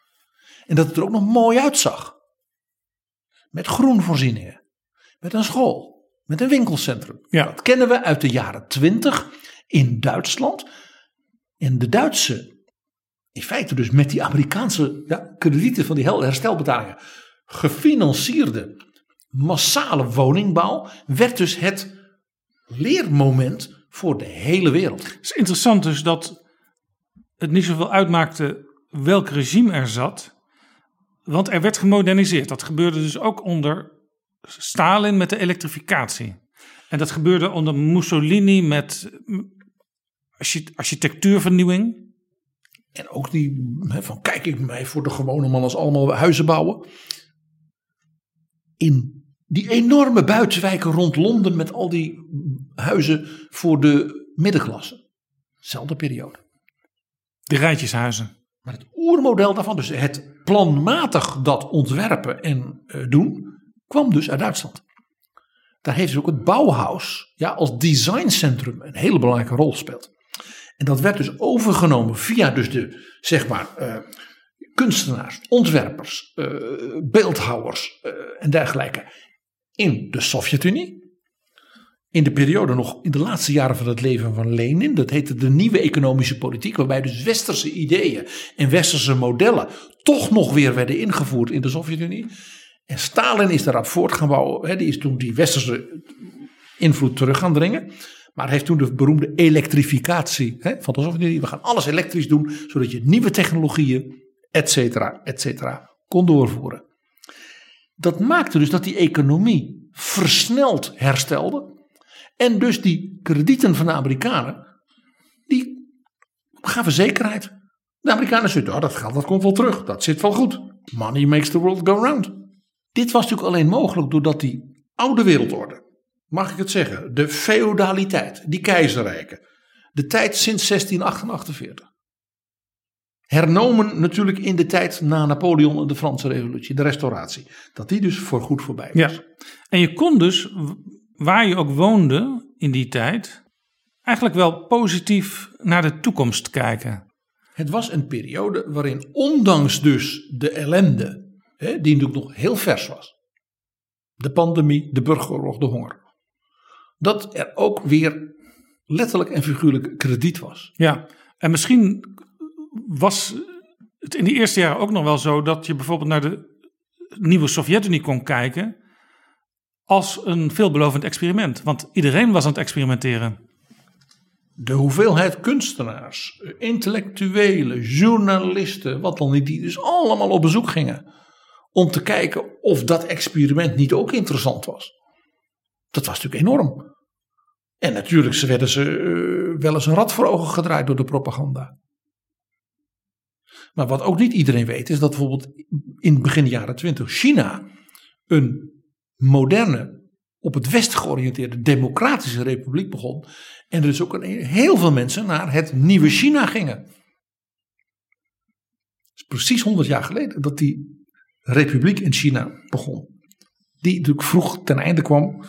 En dat het er ook nog mooi uitzag. Met groenvoorzieningen. Met een school. Met een winkelcentrum. Ja. Dat kennen we uit de jaren twintig in Duitsland. En de Duitse, in feite dus met die Amerikaanse ja, kredieten van die herstelbetalingen, gefinancierde massale woningbouw, werd dus het leermoment voor de hele wereld. Het is interessant dus dat het niet zoveel uitmaakte welk regime er zat. Want er werd gemoderniseerd. Dat gebeurde dus ook onder Stalin met de elektrificatie. En dat gebeurde onder Mussolini met archi- architectuurvernieuwing. En ook die van kijk ik mij voor de gewone man als allemaal huizen bouwen. In die enorme buitenwijken rond Londen met al die huizen voor de middenklasse. Zelfde periode. De rijtjeshuizen. Maar het oermodel daarvan, dus het planmatig dat ontwerpen en eh, doen, kwam dus uit Duitsland. Daar heeft dus ook het Bauhaus ja, als designcentrum een hele belangrijke rol gespeeld. En dat werd dus overgenomen via dus de, zeg maar, eh, kunstenaars, ontwerpers, eh, beeldhouwers en dergelijke in de Sovjet-Unie. In de periode nog in de laatste jaren van het leven van Lenin. Dat heette de nieuwe economische politiek. Waarbij dus westerse ideeën en westerse modellen toch nog weer werden ingevoerd in de Sovjet-Unie. En Stalin is daarop voort gaan bouwen. Hè, die is toen die westerse invloed terug gaan dringen. Maar heeft toen de beroemde elektrificatie van de Sovjet-Unie. We gaan alles elektrisch doen. Zodat je nieuwe technologieën, et cetera, et cetera, kon doorvoeren. Dat maakte dus dat die economie versneld herstelde. En dus die kredieten van de Amerikanen, die gaven zekerheid. De Amerikanen zeiden, oh, dat geld dat komt wel terug, dat zit wel goed. Money makes the world go round. Dit was natuurlijk alleen mogelijk doordat die oude wereldorde, mag ik het zeggen, de feodaliteit, die keizerrijken, de tijd sinds 1648. Hernomen natuurlijk in de tijd na Napoleon en de Franse Revolutie, de restauratie. Dat die dus voor goed voorbij was. En je kon dus, waar je ook woonde in die tijd, eigenlijk wel positief naar de toekomst kijken. Het was een periode waarin, ondanks dus de ellende, hè, die natuurlijk nog heel vers was, de pandemie, de burgeroorlog, de honger, dat er ook weer letterlijk en figuurlijk krediet was. Ja, en misschien was het in die eerste jaren ook nog wel zo dat je bijvoorbeeld naar de nieuwe Sovjet-Unie kon kijken als een veelbelovend experiment. Want iedereen was aan het experimenteren. De hoeveelheid kunstenaars, intellectuelen, journalisten, wat dan niet, die dus allemaal op bezoek gingen. Om te kijken of dat experiment niet ook interessant was. Dat was natuurlijk enorm. En natuurlijk werden ze uh, wel eens een rad voor ogen gedraaid door de propaganda. Maar wat ook niet iedereen weet is dat bijvoorbeeld in begin jaren 20 China een moderne, op het westen georiënteerde democratische republiek begon. En er dus ook heel veel mensen naar het nieuwe China gingen. Is precies 100 jaar geleden dat die republiek in China begon. Die natuurlijk vroeg ten einde kwam.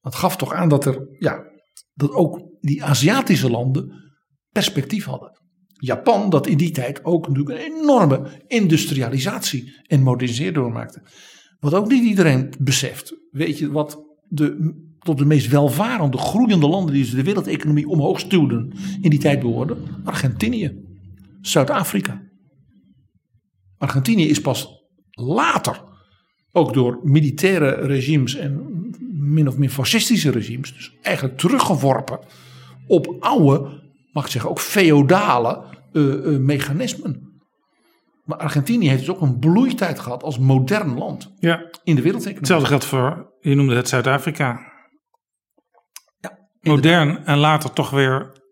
Dat gaf toch aan dat er, ja, dat ook die Aziatische landen perspectief hadden. Japan, dat in die tijd ook natuurlijk een enorme industrialisatie en modernisering doormaakte. Wat ook niet iedereen beseft. Weet je wat de, tot de meest welvarende, groeiende landen die de wereldeconomie omhoog stuwden in die tijd behoorden? Argentinië, Zuid-Afrika. Argentinië is pas later, ook door militaire regimes en min of meer fascistische regimes, dus eigenlijk teruggeworpen op oude, mag ik zeggen, ook feodale uh, uh, mechanismen. Maar Argentinië heeft dus ook een bloeitijd gehad als modern land Ja. in de wereldeconomie. Hetzelfde geldt voor, je noemde het Zuid-Afrika. Modern en later toch weer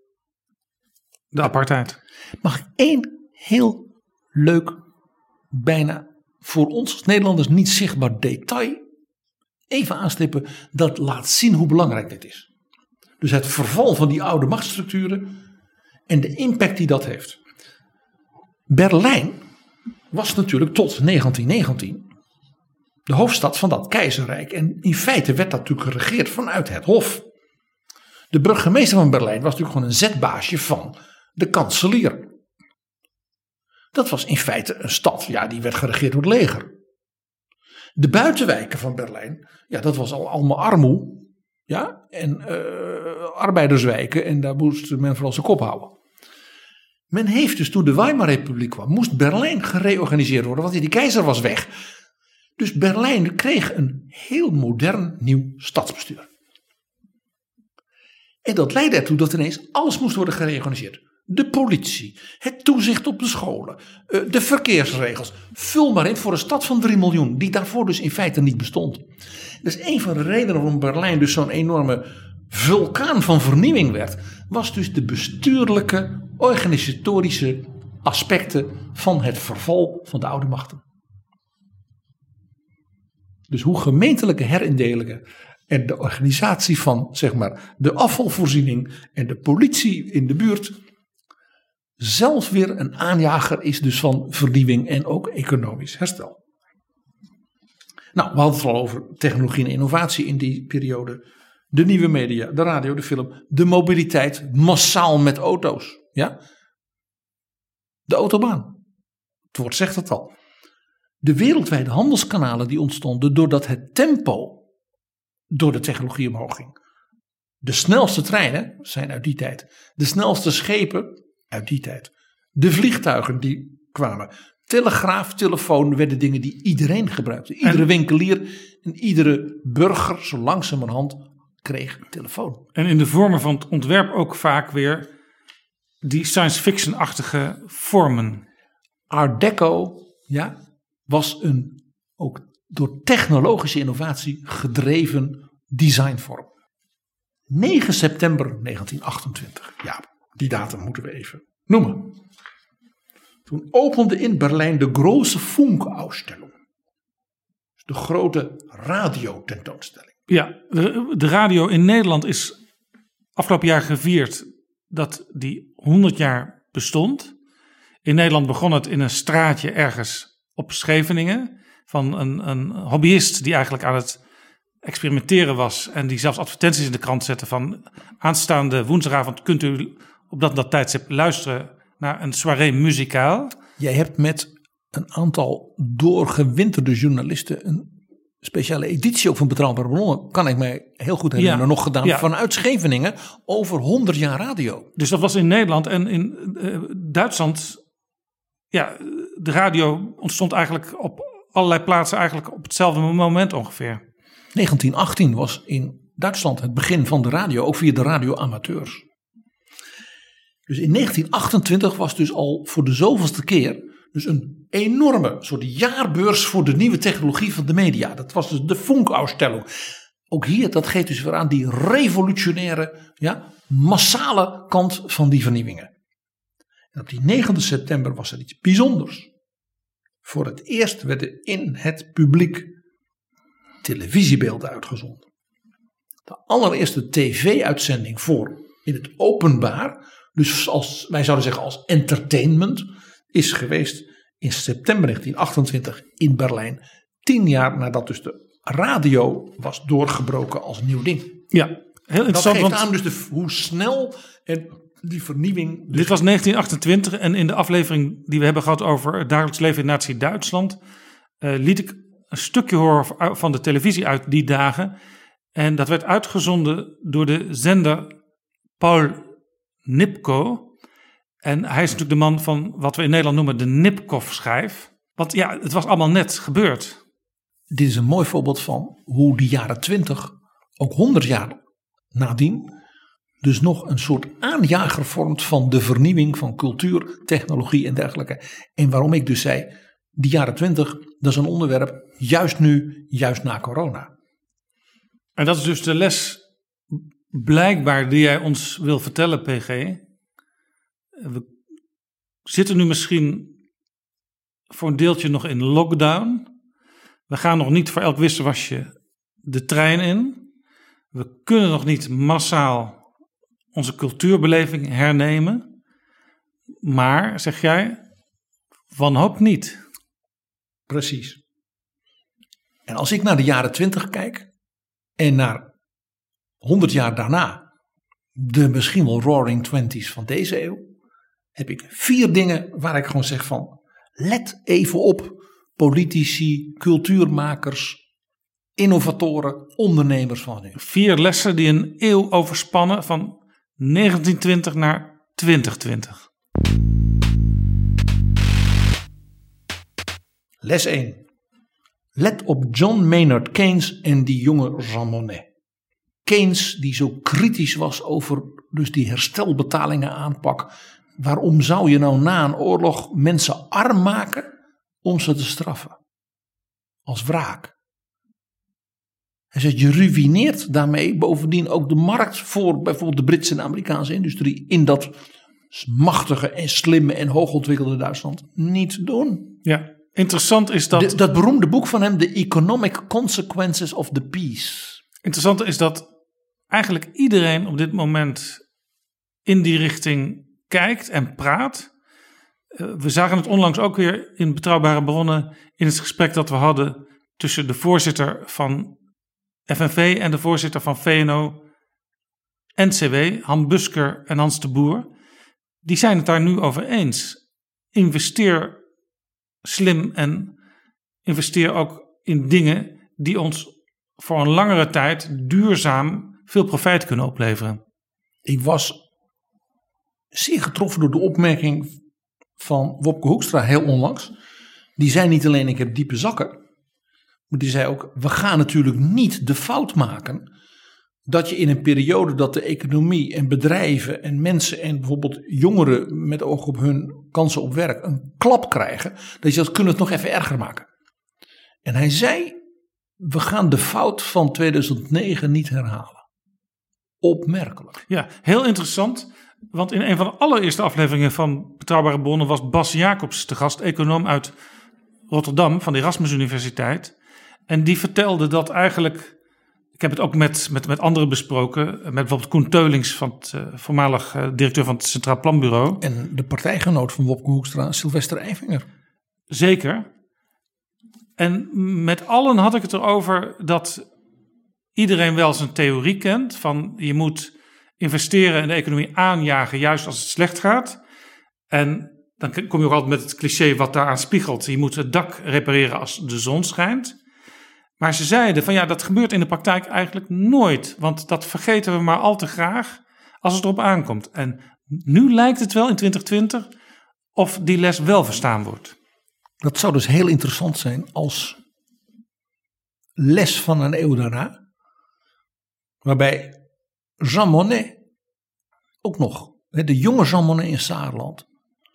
de apartheid. Mag ik één heel leuk, bijna voor ons als Nederlanders niet zichtbaar detail even aanstippen. Dat laat zien hoe belangrijk dit is. Dus het verval van die oude machtsstructuren en de impact die dat heeft. Berlijn was natuurlijk tot 1919 de hoofdstad van dat keizerrijk. En in feite werd dat natuurlijk geregeerd vanuit het Hof. De burgemeester van Berlijn was natuurlijk gewoon een zetbaasje van de kanselier. Dat was in feite een stad, ja, die werd geregeerd door het leger. De buitenwijken van Berlijn, ja, dat was al allemaal armoe. Ja, en uh, arbeiderswijken. En daar moest men vooral zijn kop houden. Men heeft dus toen de Weimarrepubliek kwam, moest Berlijn gereorganiseerd worden, want die keizer was weg. Dus Berlijn kreeg een heel modern nieuw stadsbestuur. En dat leidde ertoe dat ineens alles moest worden gereorganiseerd. De politie, het toezicht op de scholen, de verkeersregels. Vul maar in voor een stad van 3 miljoen, die daarvoor dus in feite niet bestond. Dat is een van de redenen waarom Berlijn dus zo'n enorme vulkaan van vernieuwing werd. Was dus de bestuurlijke, organisatorische aspecten van het verval van de oude machten. Dus hoe gemeentelijke herindelingen en de organisatie van zeg maar, de afvalvoorziening en de politie in de buurt zelf weer een aanjager is dus van vernieuwing en ook economisch herstel. Nou, we hadden het al over technologie en innovatie in die periode. De nieuwe media, de radio, de film, de mobiliteit, massaal met auto's. Ja? De autobaan. Het woord zegt het al. De wereldwijde handelskanalen die ontstonden doordat het tempo door de technologie omhoog ging. De snelste treinen zijn uit die tijd. De snelste schepen uit die tijd. De vliegtuigen die kwamen. Telegraaf, telefoon werden dingen die iedereen gebruikte. Iedere winkelier en iedere burger zo langzamerhand kreeg een telefoon. En in de vormen van het ontwerp ook vaak weer die science fiction-achtige vormen. Art Deco ja, was een ook door technologische innovatie gedreven designvorm. 9 september 1928. Ja, die datum moeten we even noemen. Toen opende in Berlijn de grote Funkausstellung. De grote radiotentoonstelling. Ja, de, radio in Nederland is afgelopen jaar gevierd dat die 100 jaar bestond. In Nederland begon het in een straatje ergens op Scheveningen. Van een, een hobbyist die eigenlijk aan het experimenteren was. En die zelfs advertenties in de krant zette van aanstaande woensdagavond kunt u op dat, dat tijdstip luisteren naar een soirée muzikaal. Jij hebt met een aantal doorgewinterde journalisten een speciale editie ook van Betrouwbare Bronnen, kan ik mij heel goed herinneren, Ja. nog gedaan Ja. vanuit Scheveningen over 100 jaar radio. Dus dat was in Nederland en in eh, Duitsland. Ja, de radio ontstond eigenlijk op allerlei plaatsen eigenlijk op hetzelfde moment ongeveer. 1918 was in Duitsland het begin van de radio, ook via de radioamateurs. Dus in 1928 was dus al voor de zoveelste keer dus een enorme soort jaarbeurs voor de nieuwe technologie van de media. Dat was dus de Funkausstellung. Ook hier, dat geeft dus weer aan die revolutionaire, ja, massale kant van die vernieuwingen. En op die 9 september was er iets bijzonders. Voor het eerst werden in het publiek televisiebeelden uitgezonden. De allereerste tv-uitzending voor in het openbaar, dus als wij zouden zeggen als entertainment, is geweest in september 1928 in Berlijn. Tien jaar nadat dus de radio was doorgebroken als nieuw ding. Ja, heel Dat interessant. geeft Want aan dus de, hoe snel en die vernieuwing. Dus dit was 1928 en in de aflevering die we hebben gehad over het dagelijks leven in Nazi-Duitsland. eh, liet ik een stukje horen van de televisie uit die dagen. En dat werd uitgezonden door de zender Paul Nipko. En hij is natuurlijk de man van wat we in Nederland noemen de Nipkoff-schijf. Want ja, het was allemaal net gebeurd. Dit is een mooi voorbeeld van hoe de jaren 20, ook 100 jaar nadien, dus nog een soort aanjager vormt van de vernieuwing van cultuur, technologie en dergelijke. En waarom ik dus zei, die jaren 20, dat is een onderwerp juist nu, juist na corona. En dat is dus de les blijkbaar die jij ons wil vertellen, PG. We zitten nu misschien voor een deeltje nog in lockdown. We gaan nog niet voor elk wisselwasje de trein in. We kunnen nog niet massaal onze cultuurbeleving hernemen. Maar, zeg jij, wanhoop niet. Precies. En als ik naar de jaren 20 kijk en naar 100 jaar daarna, de misschien wel roaring twenties van deze eeuw, heb ik vier dingen waar ik gewoon zeg van, let even op, politici, cultuurmakers, innovatoren, ondernemers van nu. Vier lessen die een eeuw overspannen van 1920 naar 2020. Les 1. Let op John Maynard Keynes en die jonge Jean Monnet. Keynes die zo kritisch was over dus die herstelbetalingen aanpak. Waarom zou je nou na een oorlog mensen arm maken om ze te straffen? Als wraak. Hij zegt je ruïneert daarmee bovendien ook de markt voor bijvoorbeeld de Britse en Amerikaanse industrie in dat machtige en slimme en hoogontwikkelde Duitsland niet doen. Ja, interessant is dat. De- dat beroemde boek van hem, The Economic Consequences of the Peace. Interessant is dat eigenlijk iedereen op dit moment in die richting kijkt en praat. Eh, We zagen het onlangs ook weer in betrouwbare bronnen in het gesprek dat we hadden tussen de voorzitter van FNV en de voorzitter van VNO NCW, Han Busker en Hans de Boer. Die zijn het daar nu over eens. Investeer slim en investeer ook in dingen die ons voor een langere tijd duurzaam veel profijt kunnen opleveren. Ik was zeer getroffen door de opmerking van Wopke Hoekstra heel onlangs. Die zei niet alleen ik heb diepe zakken. Maar die zei ook we gaan natuurlijk niet de fout maken dat je in een periode dat de economie en bedrijven en mensen en bijvoorbeeld jongeren met oog op hun kansen op werk een klap krijgen, dat je dat kunnen het nog even erger maken. En hij zei, we gaan de fout van 2009 niet herhalen. Opmerkelijk. Ja, heel interessant. Want in een van de allereerste afleveringen van Betrouwbare Bronnen was Bas Jacobs te gast, econoom uit Rotterdam van de Erasmus Universiteit. En die vertelde dat eigenlijk ik heb het ook met, met, met anderen besproken. Met bijvoorbeeld Koen Teulings, van het, uh, voormalig uh, directeur van het Centraal Planbureau. En de partijgenoot van Wopke Hoekstra, Sylvester Eifinger. Zeker. En met allen had ik het erover dat iedereen wel zijn theorie kent. Van je moet investeren in de economie aanjagen, juist als het slecht gaat. En dan kom je ook altijd met het cliché wat daaraan spiegelt. Je moet het dak repareren als de zon schijnt. Maar ze zeiden van ja, dat gebeurt in de praktijk eigenlijk nooit. Want dat vergeten we maar al te graag als het erop aankomt. En nu lijkt het wel in 2020 of die les wel verstaan wordt. Dat zou dus heel interessant zijn als les van een eeuw daarna. Waarbij Jean Monnet ook nog, de jonge Jean Monnet in Saarland.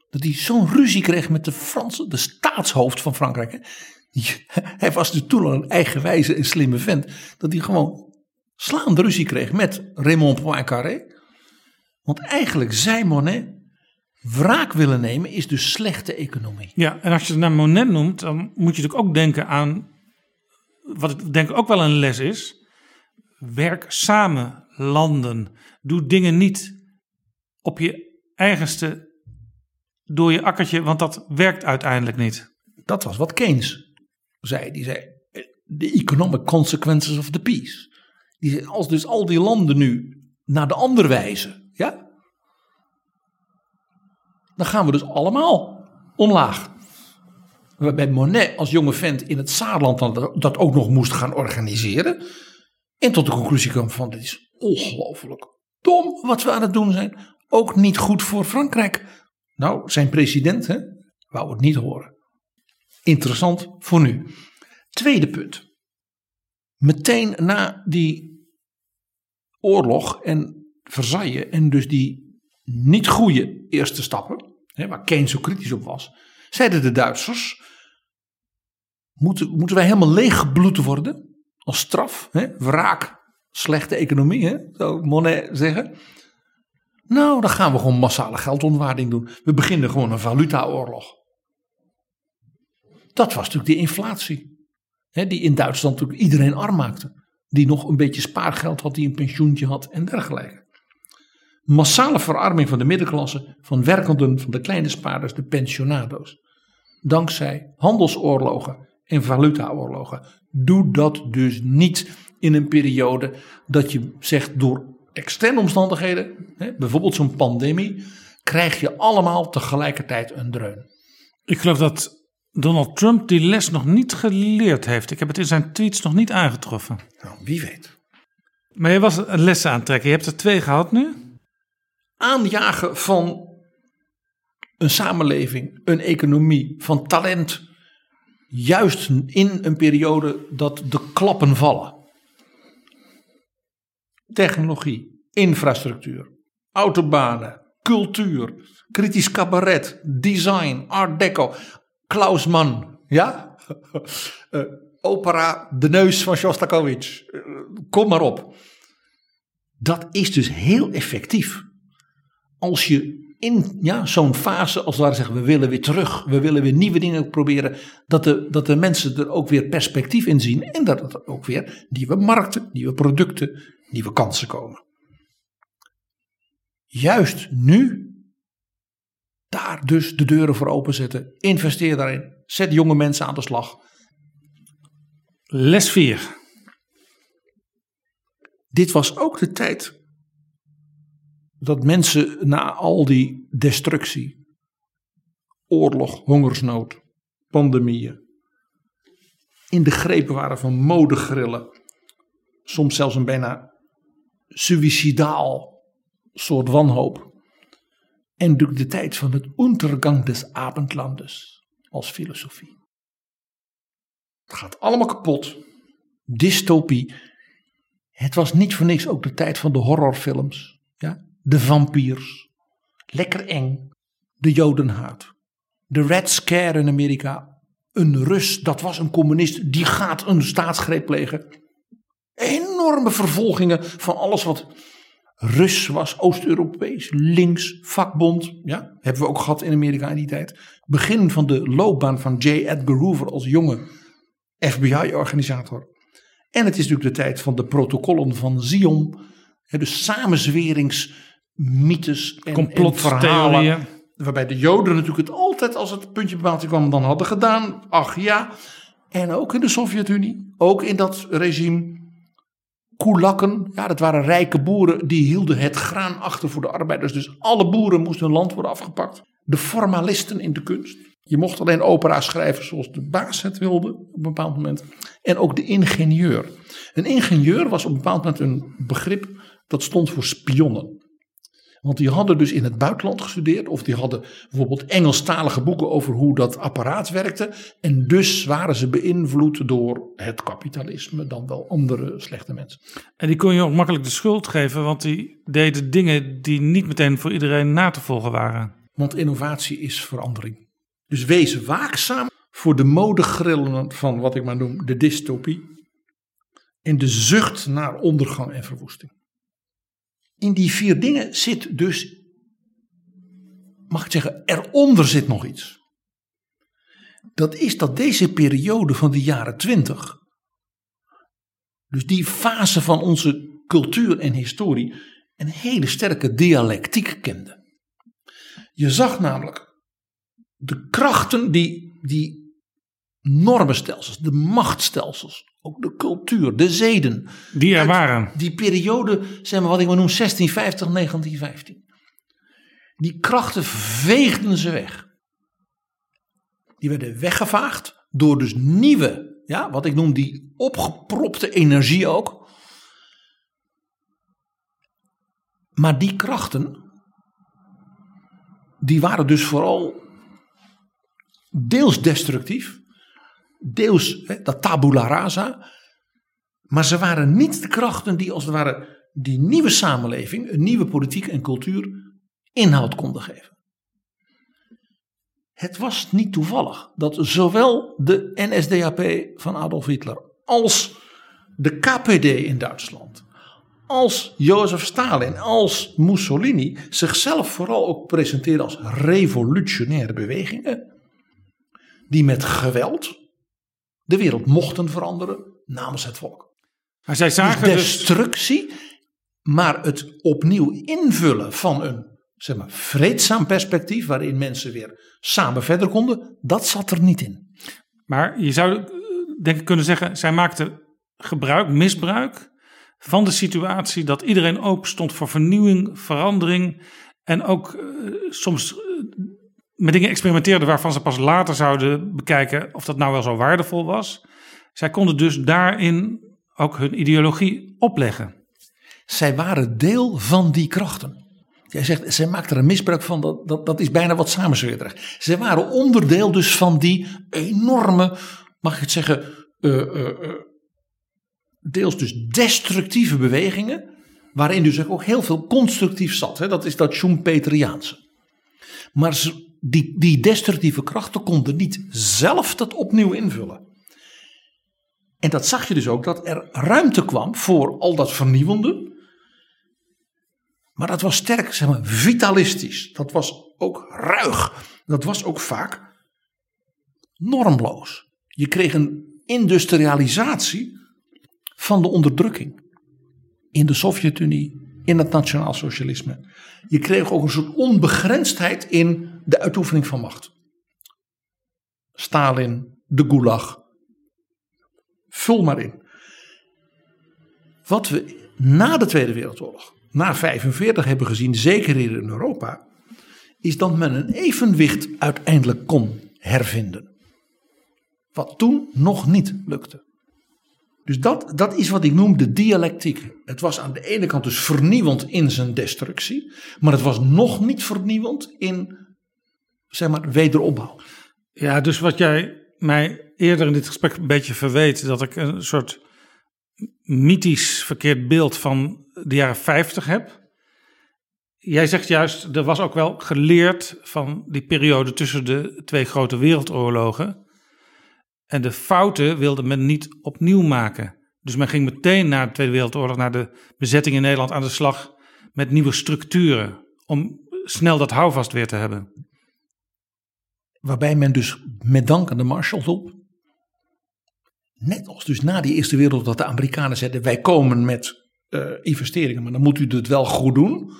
Dat hij zo'n ruzie kreeg met de Franse, de staatshoofd van Frankrijk. Hij was dus toen al een eigenwijze en slimme vent. Dat hij gewoon slaande ruzie kreeg met Raymond Poincaré. Want eigenlijk zei Monet, wraak willen nemen is dus slechte economie. Ja, en als je het naar Monet noemt, dan moet je natuurlijk ook denken aan, wat ik denk ook wel een les is. Werk samen, landen. Doe dingen niet op je eigenste, door je akkertje, want dat werkt uiteindelijk niet. Dat was wat Keynes zei. Die zei, the economic consequences of the peace. Die zei, als dus al die landen nu naar de ander wijzen, ja, dan gaan we dus allemaal omlaag. Waarbij Monet als jonge vent in het Saarland dat ook nog moest gaan organiseren. En tot de conclusie kwam van dit is ongelooflijk dom wat we aan het doen zijn. Ook niet goed voor Frankrijk. Nou, zijn president hè, wou het niet horen. Interessant voor nu. Tweede punt. Meteen na die oorlog en Versailles en dus die niet goede eerste stappen, hè, waar Keynes zo kritisch op was, zeiden de Duitsers, moeten, moeten wij helemaal leeggebloed worden als straf, hè, wraak, slechte economie, hè, zou Monet zeggen. Nou, dan gaan we gewoon massale geldontwaarding doen. We beginnen gewoon een valutaoorlog. Dat was natuurlijk de inflatie. Hè, die in Duitsland natuurlijk iedereen arm maakte. Die nog een beetje spaargeld had, die een pensioentje had en dergelijke. Massale verarming van de middenklasse, van werkenden, van de kleine spaarders, de pensionado's. Dankzij handelsoorlogen en valutaoorlogen. Doe dat dus niet in een periode dat je zegt door externe omstandigheden, hè, bijvoorbeeld zo'n pandemie, krijg je allemaal tegelijkertijd een dreun. Ik geloof dat Donald Trump die les nog niet geleerd heeft. Ik heb het in zijn tweets nog niet aangetroffen. Nou, wie weet. Maar je was een les aantrekken. Je hebt er twee gehad nu? Aanjagen van een samenleving, een economie, van talent. Juist in een periode dat de klappen vallen. Technologie, infrastructuur, autobanen, cultuur, kritisch cabaret, design, art deco. Klaus Mann, ja? uh, opera De Neus van Shostakovich. Uh, kom maar op. Dat is dus heel effectief. Als je in ja, zo'n fase, als we zeggen, we willen weer terug, we willen weer nieuwe dingen proberen, dat de, dat de mensen er ook weer perspectief in zien en dat er ook weer nieuwe markten, nieuwe producten, nieuwe kansen komen. Juist nu daar dus de deuren voor openzetten. Investeer daarin. Zet jonge mensen aan de slag. Les 4. Dit was ook de tijd dat mensen na al die destructie, oorlog, hongersnood, pandemieën, in de grepen waren van modegrillen, soms zelfs een bijna suicidaal soort wanhoop. En natuurlijk de tijd van het Untergang des Abendlandes als filosofie. Het gaat allemaal kapot. Dystopie. Het was niet voor niks ook de tijd van de horrorfilms. Ja? De vampiers. Lekker eng. De jodenhaat. De Red Scare in Amerika. Een Rus, dat was een communist, die gaat een staatsgreep plegen. Enorme vervolgingen van alles wat Rus was, Oost-Europees, links, vakbond. Ja, hebben we ook gehad in Amerika in die tijd. Begin van de loopbaan van J. Edgar Hoover als jonge FBI-organisator. En het is natuurlijk de tijd van de protocollen van Zion. hè, Dus samenzweringsmythes en, en Complottheorieën. verhalen. Waarbij de Joden natuurlijk het altijd als het puntje bij paaltje kwam dan hadden gedaan. Ach ja. En ook in de Sovjet-Unie. Ook in dat regime. Koelakken, ja, dat waren rijke boeren. Die hielden het graan achter voor de arbeiders. Dus alle boeren moesten hun land worden afgepakt. De formalisten in de kunst. Je mocht alleen opera schrijven zoals de baas het wilde op een bepaald moment. En ook de ingenieur. Een ingenieur was op een bepaald moment een begrip dat stond voor spionnen. Want die hadden dus in het buitenland gestudeerd. Of die hadden bijvoorbeeld Engelstalige boeken over hoe dat apparaat werkte. En dus waren ze beïnvloed door het kapitalisme. Dan wel andere slechte mensen. En die kon je ook makkelijk de schuld geven, want die deden dingen die niet meteen voor iedereen na te volgen waren. Want innovatie is verandering. Dus wees waakzaam voor de modegrillen van wat ik maar noem de dystopie. En de zucht naar ondergang en verwoesting. In die vier dingen zit dus, mag ik zeggen, eronder zit nog iets. Dat is dat deze periode van de jaren twintig, dus die fase van onze cultuur en historie, een hele sterke dialectiek kende. Je zag namelijk de krachten die, die normenstelsels, de machtsstelsels, ook de cultuur, de zeden. Die er waren. Die periode, zeg maar wat ik maar noem 1650, 1915. Die krachten veegden ze weg. Die werden weggevaagd door dus nieuwe, ja, wat ik noem die opgepropte energie ook. Maar die krachten, die waren dus vooral deels destructief, deels hè, dat tabula rasa. Maar ze waren niet de krachten die als het ware die nieuwe samenleving, een nieuwe politiek en cultuur inhoud konden geven. Het was niet toevallig dat zowel de NSDAP van Adolf Hitler als de KPD in Duitsland, als Jozef Stalin, als Mussolini zichzelf vooral ook presenteerden als revolutionaire bewegingen die met geweld de wereld mochten veranderen namens het volk. Maar zij zagen dus dus... destructie, maar het opnieuw invullen van een zeg maar, vreedzaam perspectief waarin mensen weer samen verder konden, dat zat er niet in. Maar je zou eh, denk ik kunnen zeggen, zij maakten gebruik, misbruik van de situatie dat iedereen open stond voor vernieuwing, verandering en ook eh, soms eh, met dingen experimenteerden waarvan ze pas later zouden bekijken of dat nou wel zo waardevol was. Zij konden dus daarin ook hun ideologie opleggen. Zij waren deel van die krachten. Jij zegt, zij maakten er misbruik van, dat, dat, dat is bijna wat samenzweerderig. Zij waren onderdeel dus van die enorme, mag ik het zeggen, eh, eh, eh, deels dus destructieve bewegingen, waarin dus ook heel veel constructief zat. Hè? Dat is dat Schumpeteriaanse. Maar ze- die, die destructieve krachten konden niet zelf dat opnieuw invullen. En dat zag je dus ook, dat er ruimte kwam voor al dat vernieuwende. Maar dat was sterk, zeg maar, vitalistisch. Dat was ook ruig. Dat was ook vaak normloos. Je kreeg een industrialisatie van de onderdrukking. In de Sovjet-Unie, in het nationaal socialisme. Je kreeg ook een soort onbegrensdheid in de uitoefening van macht. Stalin, de Gulag. Vul maar in. Wat we na de Tweede Wereldoorlog, na 45 hebben gezien, zeker hier in Europa, is dat men een evenwicht uiteindelijk kon hervinden. Wat toen nog niet lukte. Dus dat, dat is wat ik noem de dialectiek. Het was aan de ene kant dus vernieuwend in zijn destructie, maar het was nog niet vernieuwend in zeg maar wederopbouw. Ja, dus wat jij mij eerder in dit gesprek een beetje verweet, dat ik een soort mythisch verkeerd beeld van de jaren 50 heb. Jij zegt juist, er was ook wel geleerd van die periode tussen de twee grote wereldoorlogen. En de fouten wilde men niet opnieuw maken. Dus men ging meteen na de Tweede Wereldoorlog, na de bezetting in Nederland, aan de slag met nieuwe structuren. Om snel dat houvast weer te hebben. Waarbij men dus met dank aan de Marshallhulp, net als dus na die Eerste Wereldoorlog dat de Amerikanen zeiden wij komen met uh, investeringen, maar dan moet u het wel goed doen.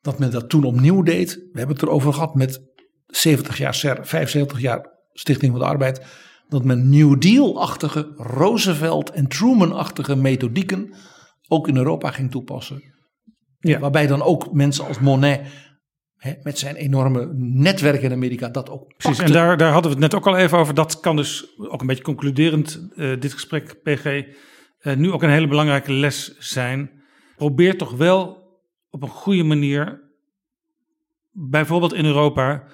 Dat men dat toen opnieuw deed. We hebben het erover gehad met 70 jaar SER, 75 jaar Stichting van de Arbeid. Dat men New Deal-achtige, Roosevelt- en Truman-achtige methodieken ook in Europa ging toepassen. Ja. Waarbij dan ook mensen als Monet hè, met zijn enorme netwerk in Amerika dat ook Precies, en daar, daar hadden we het net ook al even over. Dat kan dus ook een beetje concluderend, uh, dit gesprek, PG, uh, nu ook een hele belangrijke les zijn. Probeer toch wel op een goede manier, bijvoorbeeld in Europa,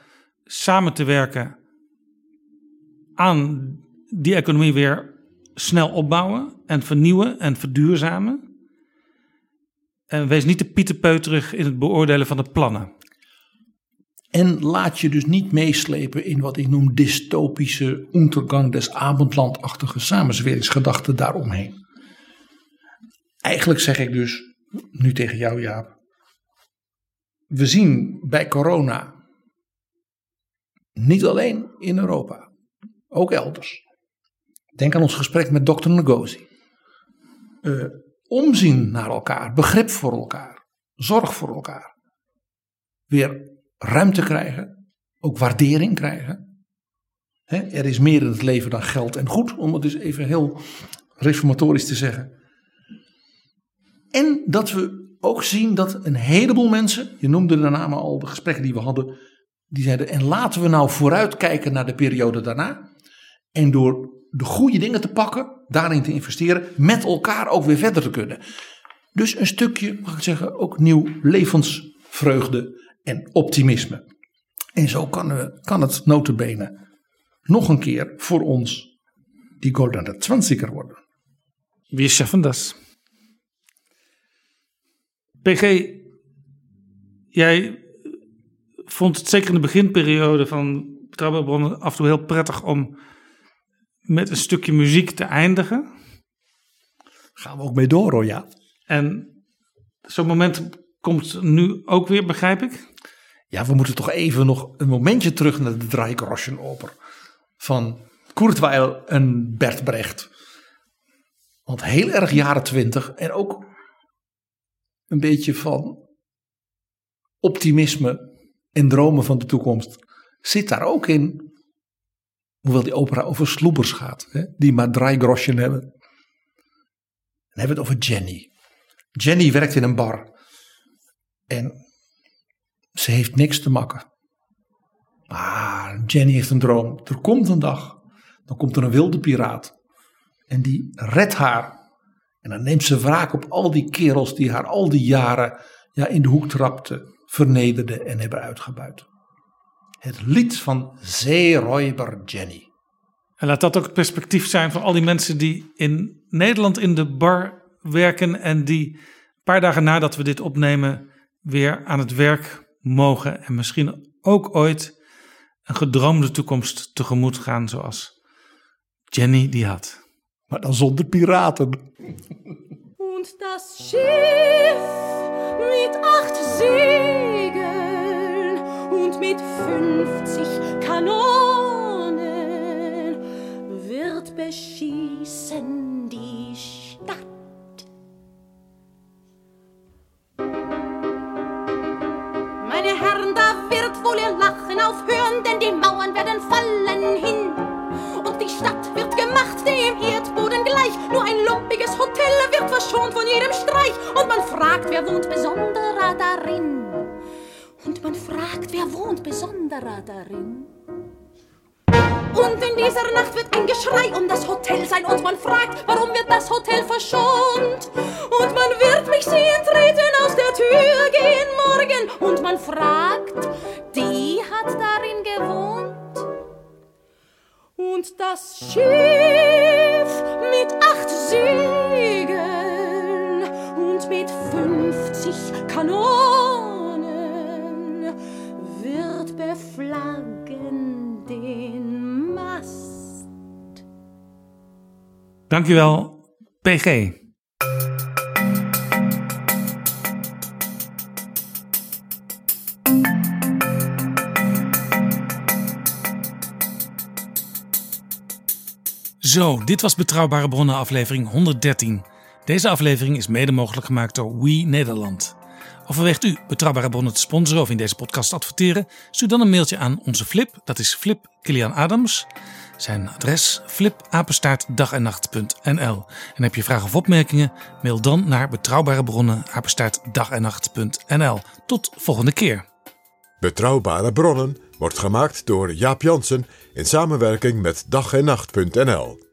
samen te werken aan die economie weer snel opbouwen en vernieuwen en verduurzamen. En wees niet te pieterpeuterig in het beoordelen van de plannen. En laat je dus niet meeslepen in wat ik noem dystopische ondergang des avondlandachtige samenzweringsgedachten daaromheen. Eigenlijk zeg ik dus nu tegen jou Jaap. We zien bij corona, niet alleen in Europa, ook elders. Denk aan ons gesprek met dokter Ngozi. Uh, omzien naar elkaar, begrip voor elkaar, zorg voor elkaar. Weer ruimte krijgen, ook waardering krijgen. Er is meer in het leven dan geld en goed, om het dus even heel reformatorisch te zeggen. En dat we ook zien dat een heleboel mensen, je noemde de namen al, de gesprekken die we hadden, die zeiden: en laten we nou vooruitkijken naar de periode daarna. En door de goede dingen te pakken, daarin te investeren, met elkaar ook weer verder te kunnen. Dus een stukje, mag ik zeggen, ook nieuw levensvreugde en optimisme. En zo kan, we, kan het notabene nog een keer voor ons die Goldene Zwanziger worden. Wir schaffen das. PG, jij vond het zeker in de beginperiode van Betrouwbare af en toe heel prettig om met een stukje muziek te eindigen. Gaan we ook mee door hoor, ja. En zo'n moment komt nu ook weer, begrijp ik? Ja, we moeten toch even nog een momentje terug naar de Dreigroschenoper van Kurzweil en Bert Brecht. Want heel erg jaren twintig en ook een beetje van optimisme en dromen van de toekomst zit daar ook in. Hoewel die opera over sloebers gaat, hè, die maar drie groschen hebben. Dan hebben we het over Jenny. Jenny werkt in een bar. En ze heeft niks te makken. Maar Jenny heeft een droom. Er komt een dag. Dan komt er een wilde piraat. En die redt haar. En dan neemt ze wraak op al die kerels die haar al die jaren ja, in de hoek trapten, vernederden en hebben uitgebuit. Het lied van Zeeräuber Jenny. En laat dat ook het perspectief zijn van al die mensen die in Nederland in de bar werken en die een paar dagen nadat we dit opnemen weer aan het werk mogen en misschien ook ooit een gedroomde toekomst tegemoet gaan zoals Jenny die had. Maar dan zonder piraten. Und das Schiff mit acht Segeln und mit 50 Kanonen wird beschießen die Stadt. Meine Herren, da wird wohl ihr Lachen aufhören, denn die Mauern werden fallen hin. Und die Stadt wird gemacht dem Erdboden gleich. Nur ein lumpiges Hotel wird verschont von jedem Streich. Und man fragt, wer wohnt besonderer darin? Und man fragt, wer wohnt besonderer darin? Und in dieser Nacht wird ein Geschrei um das Hotel sein und man fragt, warum wird das Hotel verschont? Und man wird mich sehen treten, aus der Tür gehen morgen und man fragt, die hat darin gewohnt. Und das Schiff mit acht Segeln und mit 50 Kanonen den Mast. Dankjewel, PG. Zo, dit was Betrouwbare Bronnen aflevering 113. Deze aflevering is mede mogelijk gemaakt door We Nederland. Overweegt u Betrouwbare Bronnen te sponsoren of in deze podcast te adverteren? Stuur dan een mailtje aan onze Flip, dat is Flip Kilian Adams. Zijn adres flipapenstaartdagennacht.nl En heb je vragen of opmerkingen? Mail dan naar Betrouwbare Bronnen. Tot volgende keer. Betrouwbare bronnen wordt gemaakt door Jaap Jansen in samenwerking met dag en nacht.nl.